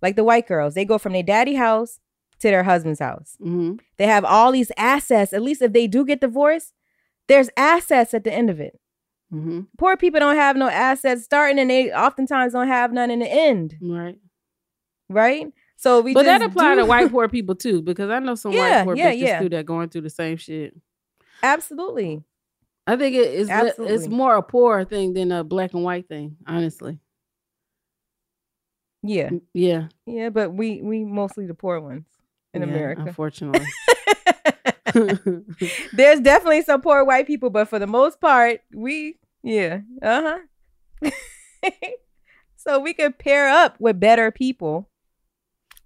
like the white girls, they go from their daddy house to their husband's house. Mm-hmm. They have all these assets. At least if they do get divorced, there's assets at the end of it. Mm-hmm. Poor people don't have no assets starting and they oftentimes don't have none in the end. Right. Right? So we but that apply do- to white poor people too, because I know some Yeah, white poor yeah, bitches yeah. too that going through the same shit. Absolutely. I think it is it's more a poor thing than a black and white thing, honestly. Yeah. Yeah. Yeah, but we we mostly the poor ones in Yeah, America. Unfortunately. There's definitely some poor white people, but for the most part, we yeah. Uh-huh. so we could pair up with better people.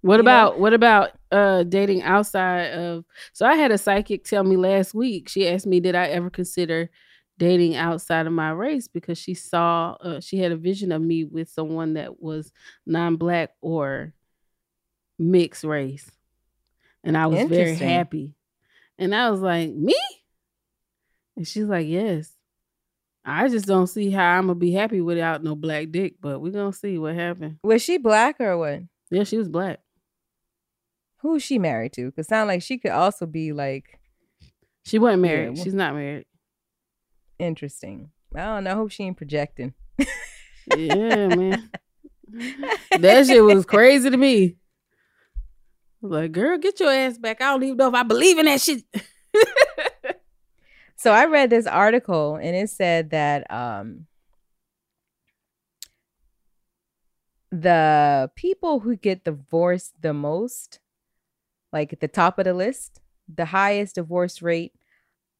What You know? about what about uh dating outside of so I had a psychic tell me last week. She asked me did I ever consider dating outside of my race because she saw uh, she had a vision of me with someone that was non-black or mixed race. And I was very happy. And I was like, "Me?" And she's like, "Yes." I just don't see how I'm gonna be happy without no black dick, but we're gonna see what happened. Was she black or what? Yeah, she was black. Who's she married to? Cause sound like she could also be like She wasn't married. wh- She's not married. interesting. I don't know. I hope she ain't projecting. Yeah, man. that shit was crazy to me. Like, girl, get your ass back. I don't even know if I believe in that shit. So I read this article and it said that um the people who get divorced the most, like at the top of the list, the highest divorce rate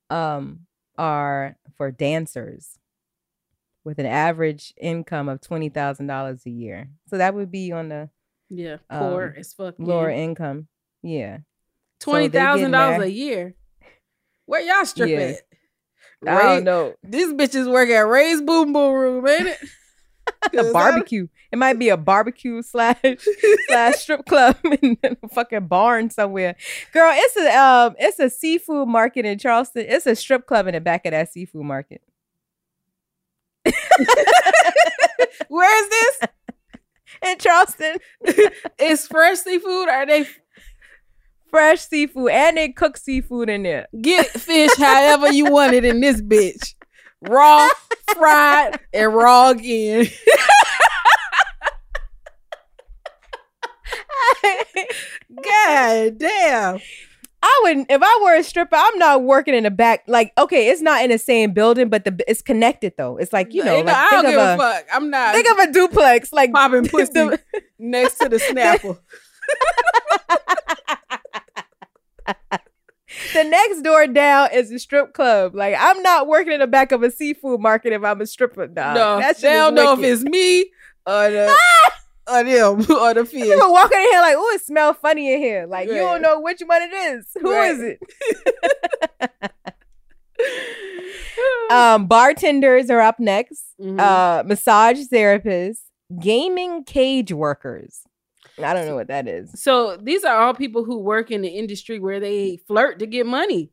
um are for dancers with an average income of twenty thousand dollars a year. So that would be on the Yeah, poor um, as fuck. lower yeah. income. Yeah. So Twenty thousand dollars a year. Where y'all strip Yeah. at? I don't know. These bitches work at Ray's Boom Boom Room, ain't it? a barbecue. It might be a barbecue slash slash strip club in a fucking barn somewhere. Girl, it's a um it's a seafood market in Charleston. It's a strip club in the back of that seafood market. Where is this? In Charleston. it's fresh seafood. Are they fresh seafood? And they cook seafood in there. Get fish however you want it in this bitch. Raw, fried, and raw again. God damn. I wouldn't if I were a stripper, I'm not working in the back. Like, okay, it's not in the same building, but the it's connected though. It's like, you know, Ain't no- like, I don't give of a fuck. I'm not. Think of a duplex, like popping pussy next to the snapper. the next door down is a strip club. Like I'm not working in the back of a seafood market if I'm a stripper. Dog. no, that they don't know if it's me or the or them or the fish. People walking in here like, oh, it smells funny in here. Like you don't know which one it is. Who is Right. it? um, bartenders are up next. Mhm. Uh, massage therapists, gaming cage workers. I don't know what that is. So these are all people who work in the industry where they flirt to get money.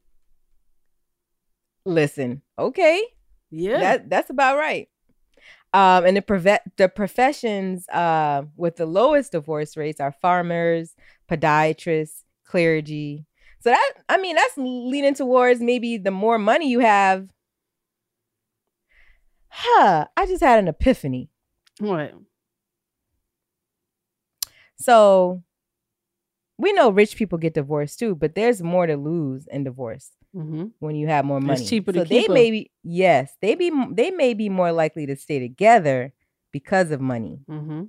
Listen, okay, Yeah. that that's about right. Um, and the preve- the professions uh, with the lowest divorce rates are farmers, podiatrists, clergy. So that I mean that's leaning towards maybe the more money you have. Huh, I just had an epiphany. what? So we know rich people get divorced too, but there's more to lose in divorce Mm-hmm. when you have more It's money. cheaper to so they may be yes, they be they may be more likely to stay together because of money. Mm-hmm.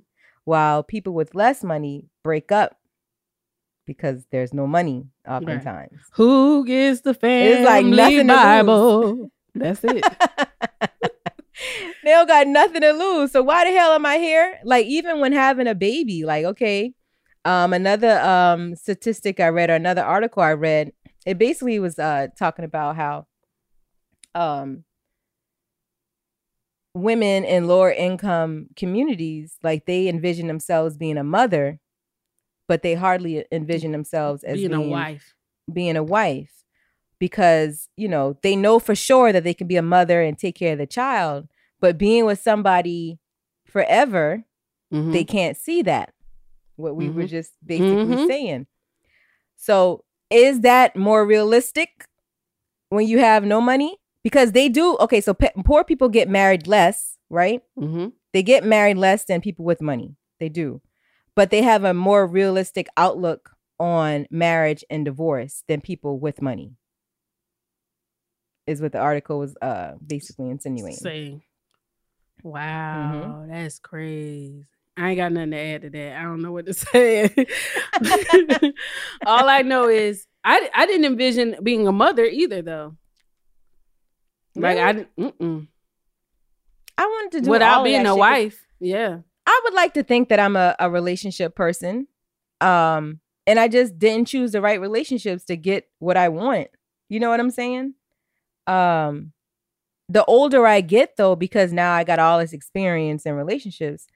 While people with less money break up because there's no money oftentimes. Who gets the family It's like nothing. Bible? That's it. they don't got nothing to lose. So why the hell am I here? Like even when having a baby, like okay, um, another um statistic I read or another article I read, it basically was uh talking about how um women in lower income communities like they envision themselves being a mother, but they hardly envision themselves as Being a wife. being a wife because you know they know for sure that they can be a mother and take care of the child but being with somebody forever Mm-hmm. they can't see that what we were Mhm. just basically Mhm. saying so is that more realistic when you have no money because they do okay so pe- poor people get married less right Mm-hmm. they get married less than people with money they do but they have a more realistic outlook on marriage and divorce than people with money is what the article was uh basically insinuating Saying, wow, that's crazy. I ain't got nothing to add to that. I don't know what to say. All I know is I I didn't envision being a mother either, though. Like I didn't- mm-mm. i wanted to do without being a wife. Yeah. I would like to think that I'm a, a relationship person. Um, and I just didn't choose the right relationships to get what I want. You know what I'm saying? Um, the older I get though, because now I got all this experience in relationships,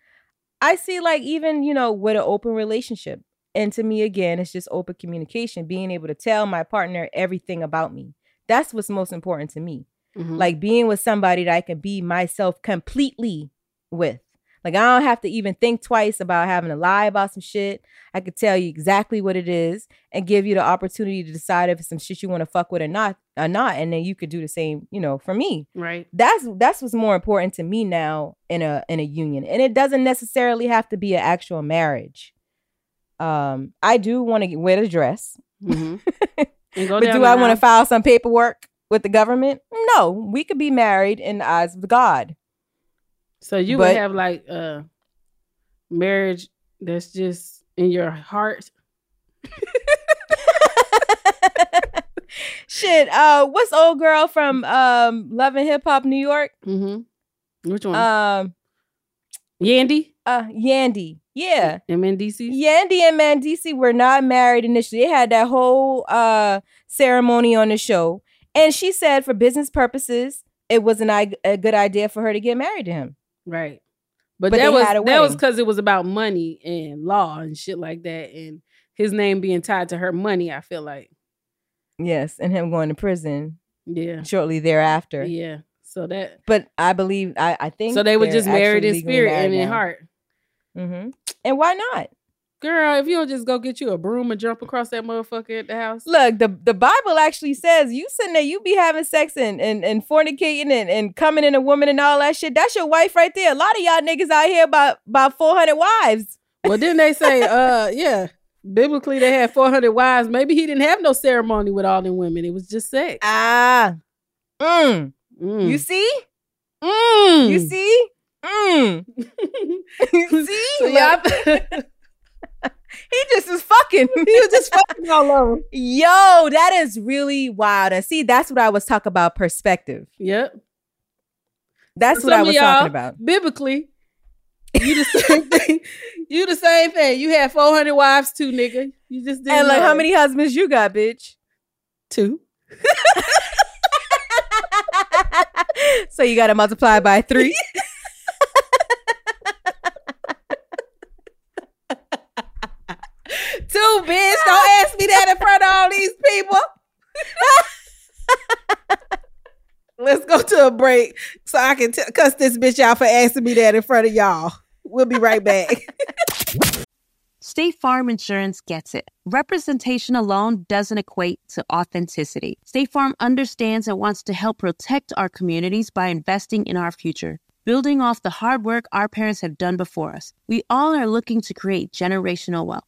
I see like even, you know, with an open relationship. And to me, again, it's just open communication, being able to tell my partner everything about me. That's what's most important to me. Mhm. Like being with somebody that I can be myself completely with. Like I don't have to even think twice about having to lie about some shit. I could tell you exactly what it is and give you the opportunity to decide if it's some shit you want to fuck with or not or not. And then you could do the same, you know, for me. Right. That's that's what's more important to me now in a in a union. And it doesn't necessarily have to be an actual marriage. Um, I do want to wear the dress. Mm-hmm. But do I want to file some paperwork with the government? No, we could be married in the eyes of God. So you But- would have like a marriage that's just in your heart. Shit, uh, what's old girl from um Love and Hip Hop New York? Mm-hmm. Which one? Um, Yandy. Uh, Yandy. Yeah. Mendeecees. Yandy and Mendeecees were not married initially. They had that whole uh ceremony on the show, and she said for business purposes, it was an a good idea for her to get married to him. Right. But, But that was that was because it was about money and law and shit like that, and his name being tied to her money. I feel like, Yes, and him going to prison. Yeah. Shortly thereafter. yeah. So that But I believe I I think so they were just married in spirit married and in now. heart. Mm-hmm. And why not? Girl, if you don't just go get you a broom and jump across that motherfucker at the house. Look, the the Bible actually says you sitting there, you be having sex and and, and fornicating and, and coming in a woman and all that shit. That's your wife right there. A lot of y'all niggas out here about about four hundred wives. Well, didn't they say, uh, yeah, biblically they had 400 wives. Maybe he didn't have no ceremony with all them women. It was just sex. Ah. Mm. Mm. You see? Mm. You see? Mm. you see? So y'all- he just was fucking. he was just fucking all over. Yo, that is really wild. And see, that's what I was talking about perspective. Yep. That's what I was talking about. Biblically, you the same thing. You the same thing. You had 400 wives too, nigga. You just didn't And like, how many husbands you got, bitch? Two. so you got to multiply by three. ask me that in front of all these people. Let's go to a break so I can t- cuss this bitch out for asking me that in front of y'all. We'll be right back. State Farm Insurance gets it. Representation alone doesn't equate to authenticity. State Farm understands and wants to help protect our communities by investing in our future. Building off the hard work our parents have done before us, we all are looking to create generational wealth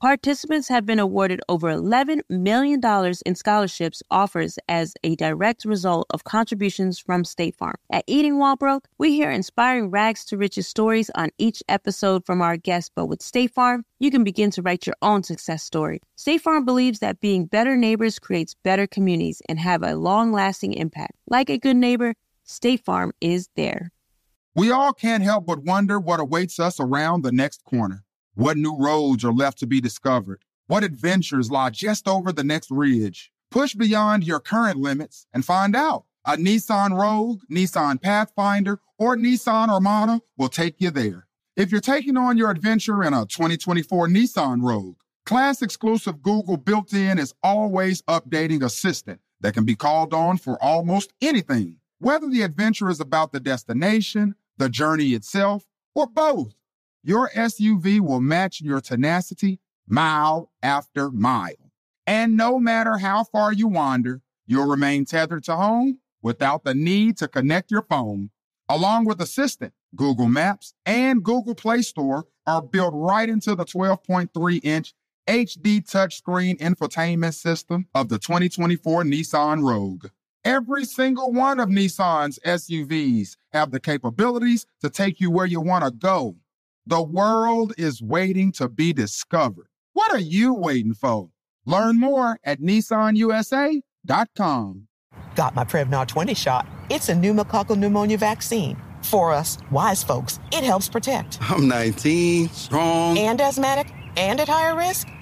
participants have been awarded over $11 million in scholarships offers as a direct result of contributions from State Farm. At Eating While Broke, we hear inspiring rags to riches stories on each episode from our guests, but with State Farm, you can begin to write your own success story. State Farm believes that being better neighbors creates better communities and have a long-lasting impact. Like a good neighbor, State Farm is there. We all can't help but wonder what awaits us around the next corner. What new roads are left to be discovered? What adventures lie just over the next ridge? Push beyond your current limits and find out. A Nissan Rogue, Nissan Pathfinder, or Nissan Armada will take you there. If you're taking on your adventure in a 2024 Nissan Rogue, class exclusive Google built in is always updating assistant that can be called on for almost anything. Whether the adventure is about the destination, the journey itself, or both, your SUV will match your tenacity mile after mile. And no matter how far you wander, you'll remain tethered to home without the need to connect your phone. Along with Assistant, Google Maps and Google Play Store are built right into the 12.3 inch HD touchscreen infotainment system of the 2024 Nissan Rogue. Every single one of Nissan's SUVs have the capabilities to take you where you want to go. The world is waiting to be discovered. What are you waiting for? Learn more at nissanusa.com. Got my Prevnar 20 shot. It's a pneumococcal pneumonia vaccine. For us, wise folks, it helps protect. I'm 19, strong. And asthmatic and at higher risk?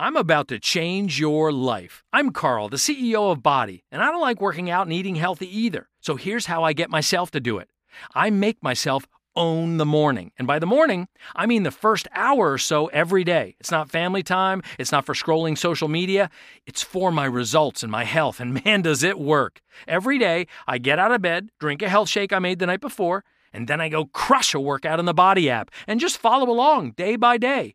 I'm about to change your life. I'm Carl, the CEO of BODi, and I don't like working out and eating healthy either. So here's how I get myself to do it I make myself own the morning. And by the morning, I mean the first hour or so every day. It's not family time, it's not for scrolling social media, it's for my results and my health. And man, does it work. Every day, I get out of bed, drink a health shake I made the night before, and then I go crush a workout in the BODi app and just follow along day by day.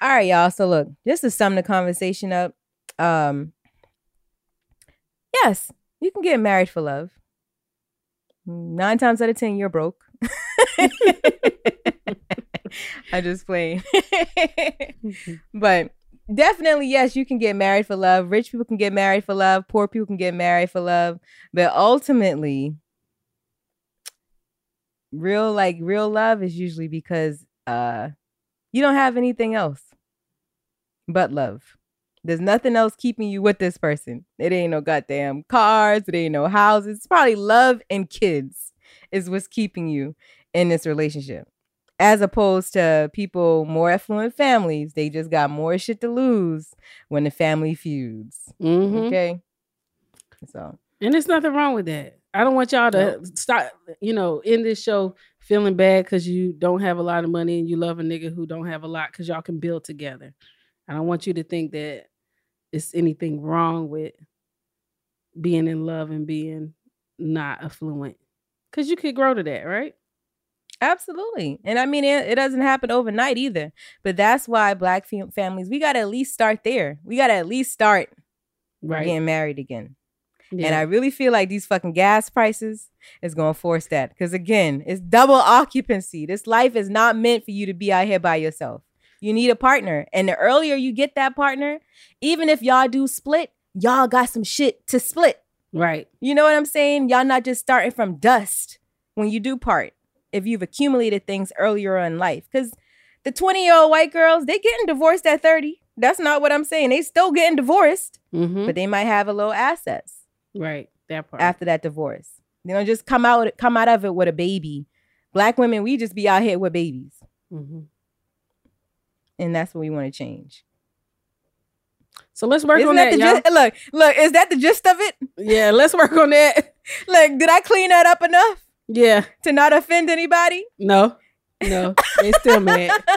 All right, y'all. So look, just to sum the conversation up, um, yes, you can get married for love. Nine times out of ten, you're broke. I just playing. but definitely, yes, you can get married for love. Rich people can get married for love. Poor people can get married for love. But ultimately, real like real love is usually because uh you don't have anything else but love. There's nothing else keeping you with this person. It ain't no goddamn cars, it ain't no houses. It's probably love and kids is what's keeping you in this relationship. As opposed to people more affluent families, they just got more shit to lose when the family feuds. Mhm. Okay. So And there's nothing wrong with that. I don't want y'all to start, you know, in this show feeling bad because you don't have a lot of money and you love a nigga who don't have a lot because y'all can build together. I don't want you to think that it's anything wrong with being in love and being not affluent because you could grow to that, right? Absolutely. And I mean, it, it doesn't happen overnight either. But that's why black fam- families, we got to at least start there. We got to at least start Right. getting married again. And I really feel like these fucking gas prices is going to force that. Because again, it's double occupancy. This life is not meant for you to be out here by yourself. You need a partner. And the earlier you get that partner, even if y'all do split, y'all got some shit to split. Right. You know what I'm saying? Y'all not just starting from dust when you do part. If you've accumulated things earlier in life, because the 20 year old white girls they getting divorced at 30. That's not what I'm saying. They still getting divorced, Mhm. but they might have a little assets Right. That part. after that divorce. They don't just come out come out of it with a baby. Black women, we just be out here with babies, Mhm. And that's what we want to change. So let's work Isn't on that that, the y'all. gist? Look, look, is that the gist of it? Yeah, let's work on that. Like, did I clean that up enough Yeah. to not offend anybody? No. No. They still mad.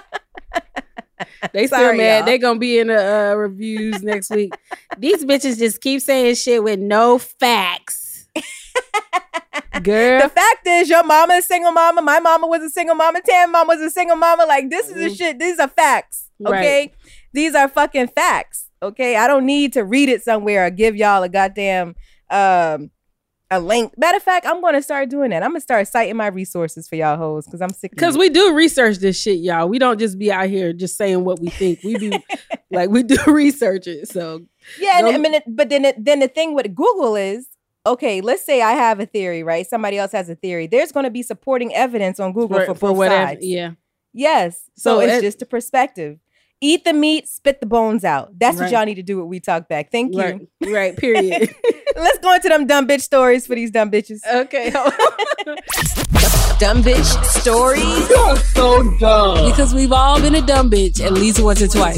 They still Sorry, mad. y'all. They gonna be in the uh, reviews next week. These bitches just keep saying shit with no facts. Girl, The fact is, your mama is single mama. My mama was a single mama. Tam mama was a single mama. Like this is the shit. These are facts. Okay, Right. these are fucking facts. Okay, I don't need to read it somewhere or give y'all a goddamn um a link. Matter of fact, I'm gonna start doing that. I'm gonna start citing my resources for y'all hoes because I'm sick. Of it. because we do research this shit, y'all. We don't just be out here just saying what we think. We do like we do research it. So Yeah, and, I mean, but then it, then the thing with Google is, okay, let's say I have a theory, right? Somebody else has a theory. There's going to be supporting evidence on Google for, for, both for whatever, sides. yeah. Yes. So, So it's it- just a perspective. Eat the meat, spit the bones out. That's what y'all need to do with We Talk Back. Thank you. Right, right, period. Let's go into them dumb bitch stories for these dumb bitches. Okay. Dumb bitch stories. You're so dumb. Because we've all been a dumb bitch at least once or twice.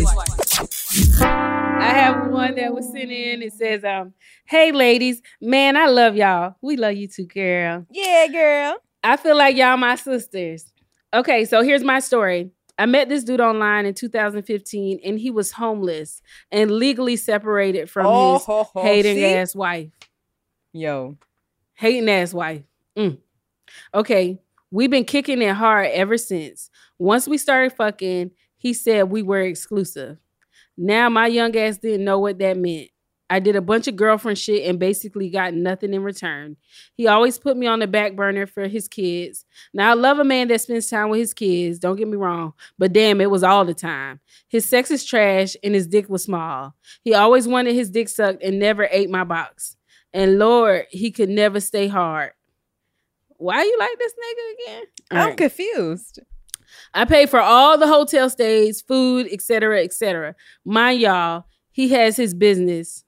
I have one that was sent in. It says, um, hey ladies, man, I love y'all. We love you too, girl. Yeah, girl. I feel like y'all my sisters. Okay, so here's my story. I met this dude online in 2015 and he was homeless and legally separated from Oh, his ho, ho, hating see? ass wife. Yo. Hating ass wife. Mm. Okay, we've been kicking it hard ever since. Once we started fucking, he said we were exclusive. Now my young ass didn't know what that meant. I did a bunch of girlfriend shit and basically got nothing in return. He always put me on the back burner for his kids. Now I love a man that spends time with his kids, don't get me wrong, but damn, it was all the time. His sex is trash and his dick was small. He always wanted his dick sucked and never ate my box. And Lord, he could never stay hard. Why you like this nigga again? All I'm right. confused. I pay for all the hotel stays, food, etc., etc. Mind y'all, he has his business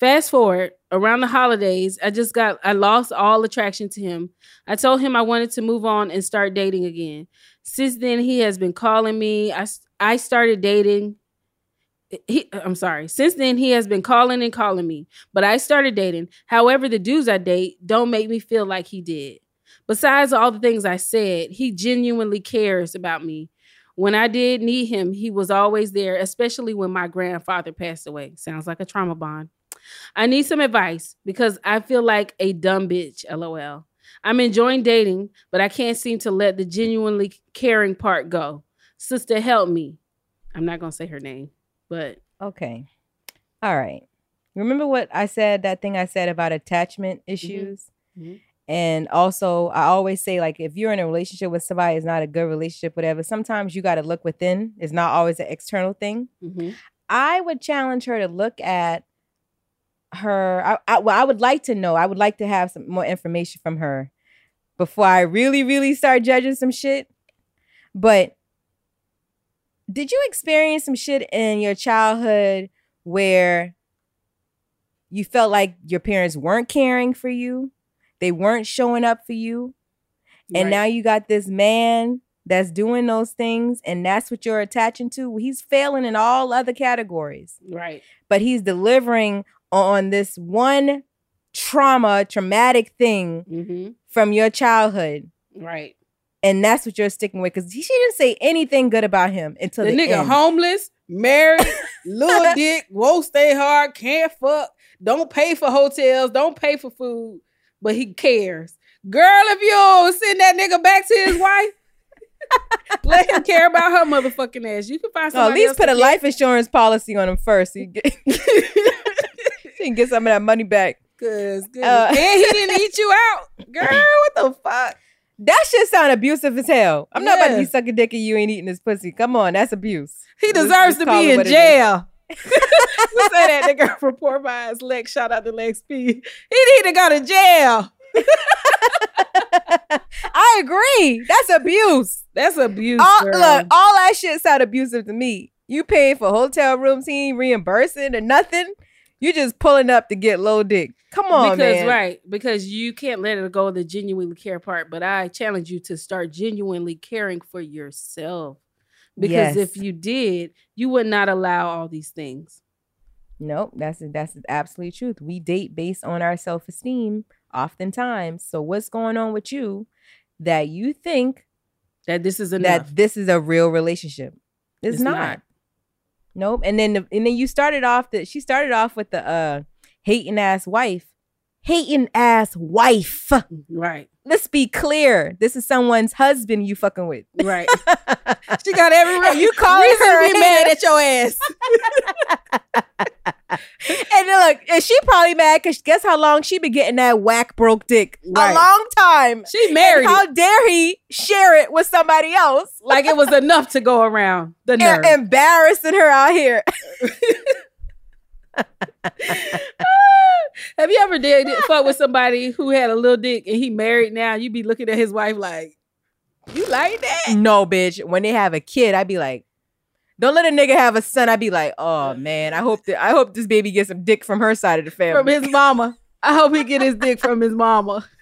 Fast forward around the holidays, I just got I lost all attraction to him. I told him I wanted to move on and start dating again. Since then, he has been calling me. I I started dating. He, I'm sorry. Since then, he has been calling and calling me, but I started dating. However, the dudes I date don't make me feel like he did. Besides all the things I said, he genuinely cares about me. When I did need him, he was always there, especially when my grandfather passed away. Sounds like a trauma bond. I need some advice because I feel like a dumb bitch, lol. I'm enjoying dating, but I can't seem to let the genuinely caring part go. Sister, help me. I'm not going to say her name, but. Okay. All right. Remember what I said, that thing I said about attachment issues? Mm-hmm. And also, I always say, like, if you're in a relationship with somebody, it's not a good relationship, whatever. Sometimes you got to look within. It's not always an external thing. Mm-hmm. I would challenge her to look at her. I, I, well, I would like to know. I would like to have some more information from her before I really, really start judging some shit. But did you experience some shit in your childhood where you felt like your parents weren't caring for you? They weren't showing up for you. And Right. now you got this man that's doing those things, and that's what you're attaching to. He's failing in all other categories, Right. but he's delivering on this one trauma, traumatic thing Mm-hmm. from your childhood. Right. And that's what you're sticking with because she didn't say anything good about him until The the, nigga end. homeless, married, little dick, won't stay hard, can't fuck, don't pay for hotels, don't pay for food, but he cares. Girl, if you send that nigga back to his wife, let him care about her motherfucking ass. You can find No, at least put a care- life insurance policy on him first. So you, get, you can get some of that money back. Cause goodness. Uh, and he didn't eat you out. Girl, what the fuck? That shit sound abusive as hell. I'm not about to be sucking dick and you ain't eating this pussy. Come on, that's abuse. He Let's deserves just to be in what it is. jail. We say that nigga from Poor Vines, Lex. Shout out to Lex P. He need to go to jail. I agree. That's abuse. That's abuse. All, girl. look, all that shit sound abusive to me. You paying for hotel rooms, he ain't reimbursing or nothing. You just pulling up to get low dick. Come on, because man. right, because you can't let it go the genuinely care part. But I challenge you to start genuinely caring for yourself. Because Yes. if you did, you would not allow all these things. Nope, that's that's the absolute truth. We date based on our self esteem, oftentimes. So what's going on with you that you think that this is enough? that this is a real relationship? It's, It's not. not. Nope. And then the, and then you started off that she started off with the uh hating ass wife. Hating ass wife. Right. Let's be clear. This is someone's husband you fucking with. Right. she got every right. You calling reason her to be mad at your ass. And then look, and she probably mad because guess how long she been getting that whack broke dick? Right. A long time. She married And how dare he share it with somebody else? like it was enough to go around. The nerve. Embarrassing her out here. Have you ever dated fuck with somebody who had a little dick and he married now? You be looking at his wife like, you like that? no, bitch. When they have a kid, I'd be like, don't let a nigga have a son. I'd be like, oh man, I hope that I hope this baby gets some dick from her side of the family. From his mama. I hope he get his dick from his mama.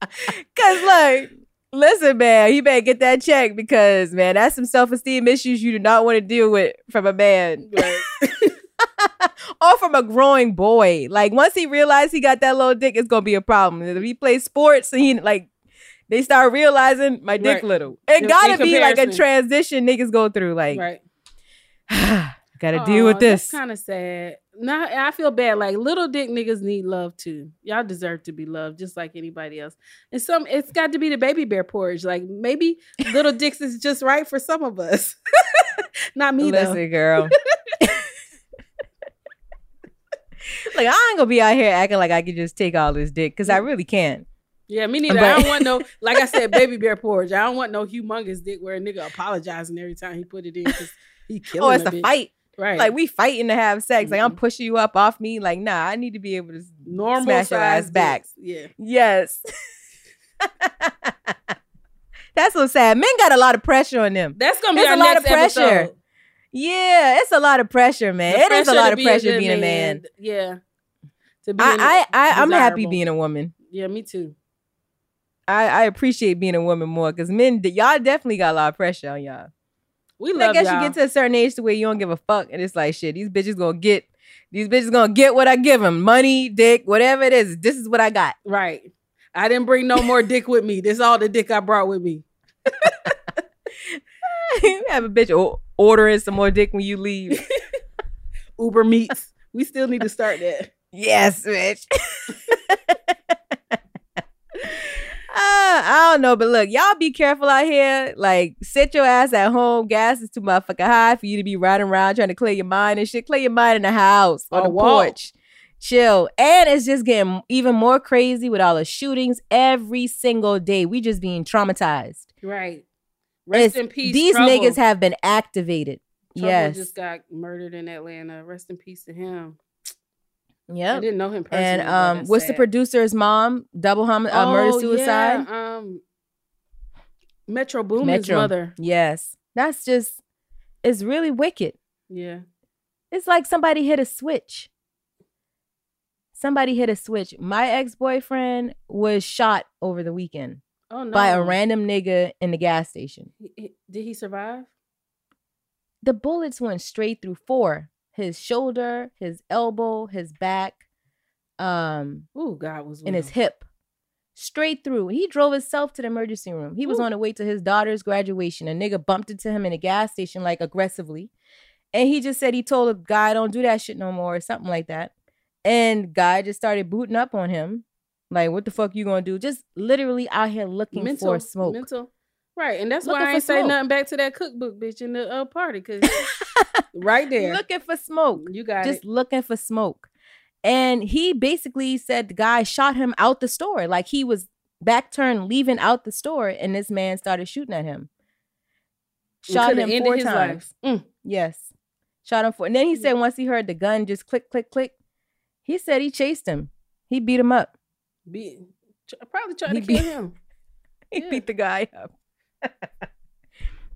Cause like, listen, man, you better get that check because man, that's some self-esteem issues you do not want to deal with from a man. or from a growing boy. Like once he realized he got that little dick, it's gonna be a problem. If he plays sports and he like they start realizing my dick Right. little. It In- gotta in be like a transition niggas go through. Like right. gotta deal with this. kind of sad. Nah, I feel bad. Like little dick niggas need love too. Y'all deserve to be loved just like anybody else. And some, it's got to be the baby bear porridge. Like maybe little dicks is just right for some of us. Not me though. Listen, girl. like I ain't gonna be out here acting like I can just take all this dick because I really can't. Yeah, me neither. I don't want no, like I said, baby bear porridge. I don't want no humongous dick where a nigga apologizing every time he put it in because he killing Oh, it's a bitch. fight. Right. Like we fighting to have sex. Like I'm mm-hmm. pushing you up off me. Like nah, I need to be able to normal smash your ass back. Yeah. Yes. That's so sad. Men got a lot of pressure on them. That's gonna be our a lot next of pressure. episode. Yeah, it's a lot of pressure, man. The it is a lot of a pressure good being a man. man. Yeah. To be I, I, I I'm happy being a woman. Yeah, me too. I, I appreciate being a woman more because men, y'all definitely got a lot of pressure on y'all. We I guess y'all. you get to a certain age to where you don't give a fuck, and it's like shit. These bitches gonna get, these bitches gonna get what I give them, money, dick, whatever it is. This is what I got. Right. I didn't bring no more dick with me. This is all the dick I brought with me. Have a bitch ordering some more dick when you leave. Uber meets. We still need to start that. yes, bitch. I don't know, but look, y'all be careful out here. Like, sit your ass at home. Gas is too motherfucking high for you to be riding around trying to clear your mind and shit. Clear your mind in the house, on Oh, the whoa. porch. Chill. And it's just getting even more crazy with all the shootings every single day. We just being traumatized. Right. Rest It's- in peace. These Trouble. niggas have been activated. Trouble yes. just got murdered in Atlanta. Rest in peace to him. Yep. I didn't know him personally. And um, what's the producer's mom? Double hom- uh, murder Oh, suicide. Yeah, um, Metro Boomin's Metro. mother. Yes. That's just it's really wicked. Yeah. It's like somebody hit a switch. Somebody hit a switch. My ex-boyfriend was shot over the weekend Oh no. by a random nigga in the gas station. Did he survive? The bullets went straight through four. His shoulder, his elbow, his back, um, Oh God was in his hip. Straight through. He drove himself to the emergency room. He was Ooh. on the way to his daughter's graduation. A nigga bumped into him in a gas station like aggressively. And he just said he told a guy, don't do that shit no more, or something like that. And guy just started booting up on him. Like, what the fuck you gonna do? Just literally out here looking mental for smoke. Mental. Right, and that's Looking why I ain't say smoke. nothing back to that cookbook bitch in the uh, party because right there, Looking for smoke. you got just it. looking for smoke. And he basically said the guy shot him out the store. Like he was back turned leaving out the store, and this man started shooting at him. Shot him four his times. life. Mm. Yes. Shot him four. And then he said once he heard the gun just click, click, click, he said he chased him. He beat him up. Be, tr- probably tried He to kill him. He Yeah. beat the guy up.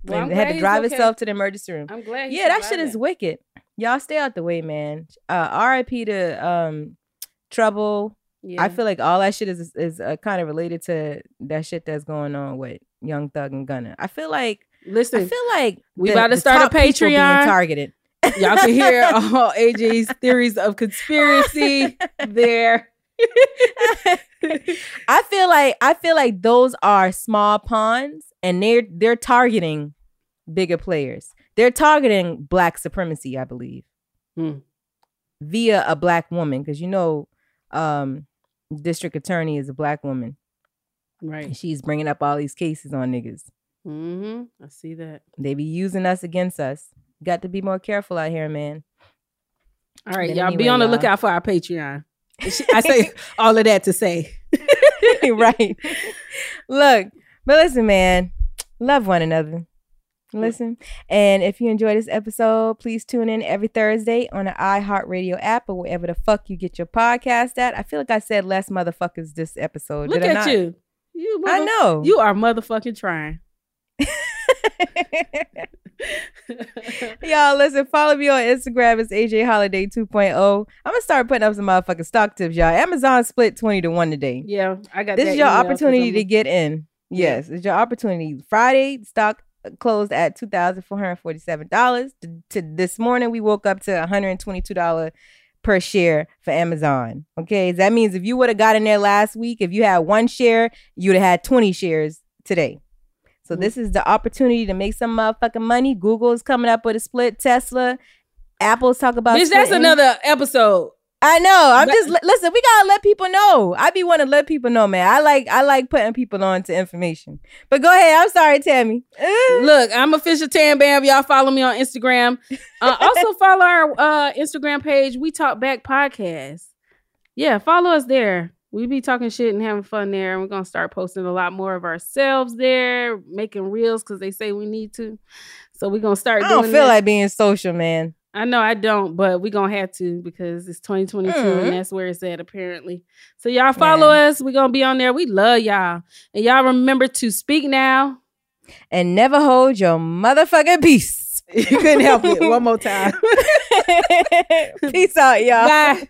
Well, had to drive okay. himself to the emergency room. I'm glad. he yeah, that shit is wicked. Y'all stay out the way, man. Uh, RIP to um, Trouble. Yeah. I feel like all that shit is is uh, kind of related to that shit that's going on with Young Thug and Gunna. I feel like Listen, I feel like we the- about to start a Patreon. targeted. Y'all can hear all AJ's theories of conspiracy there. I feel like I feel like those are small pawns, and they're they're targeting bigger players. They're targeting black supremacy, I believe, Hmm. via a black woman, because you know, um, district attorney is a black woman. And Right. she's bringing up all these cases on niggas. Mm-hmm. I see that. They be using us against us. Got to be more careful out here, man. All right, y'all be on the y'all. lookout for our Patreon. I say all of that to say. right. Look, but listen, man, love one another. Listen, and if you enjoy this episode, please tune in every Thursday on the iHeartRadio app or wherever the fuck you get your podcast at. I feel like I said less motherfuckers this episode. Look did I at you. You I know. You are motherfucking trying. Y'all listen, follow me on Instagram. It's AJ Holiday 2.0. I'm gonna start putting up some motherfucking stock tips, y'all. Amazon split 20 to 1 today. Yeah, I got This is your opportunity to get in. Yes, it's your opportunity. Friday stock uh, closed at two thousand four hundred forty-seven dollars. To, to this morning, we woke up to one hundred twenty-two dollar per share for Amazon. Okay, that means if you would have got in there last week, if you had one share, you'd have had twenty shares today. So this is the opportunity to make some motherfucking money. Google's coming up with a split. Tesla, Apple's talk about. Bitch, that's another episode. I know. I'm But- just listen. We gotta let people know. I be want to let people know, man. I like I like putting people on to information. But go ahead. I'm sorry, Tammy. Look, I'm official Tan Bam. Y'all follow me on Instagram. Uh, also follow our uh, Instagram page. We Talk Back Podcast. Yeah, follow us there. We be talking shit and having fun there. And we're gonna start posting a lot more of ourselves there, making reels because they say we need to. So we're gonna start. Doing. I don't doing feel that. like being social, man. I know I don't, but we're gonna have to because it's 2022 Mhm. and that's where it's at apparently. So y'all follow us. We're gonna be on there. We love y'all. And y'all remember to speak now. And never hold your motherfucking peace. You couldn't help it. One more time. Peace out, y'all. Bye.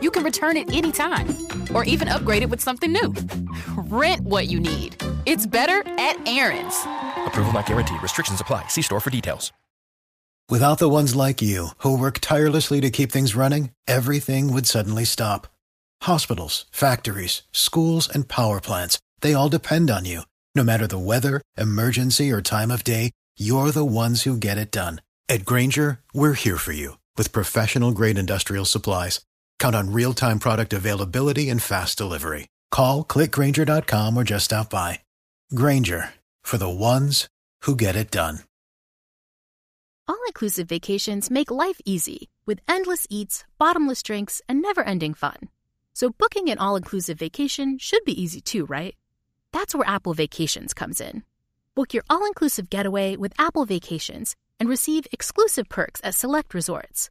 you can return it anytime or even upgrade it with something new. Rent what you need. It's better at Aaron's. Approval not guaranteed. Restrictions apply. See store for details. Without the ones like you, who work tirelessly to keep things running, everything would suddenly stop. Hospitals, factories, schools, and power plants, they all depend on you. No matter the weather, emergency, or time of day, you're the ones who get it done. At Grainger, we're here for you with professional grade industrial supplies. Count on real time product availability and fast delivery. Call click grainger.com or just stop by. Grainger for the ones who get it done. All inclusive vacations make life easy with endless eats, bottomless drinks, and never ending fun. So, booking an all inclusive vacation should be easy too, right? That's where Apple Vacations comes in. Book your all inclusive getaway with Apple Vacations and receive exclusive perks at select resorts.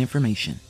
information.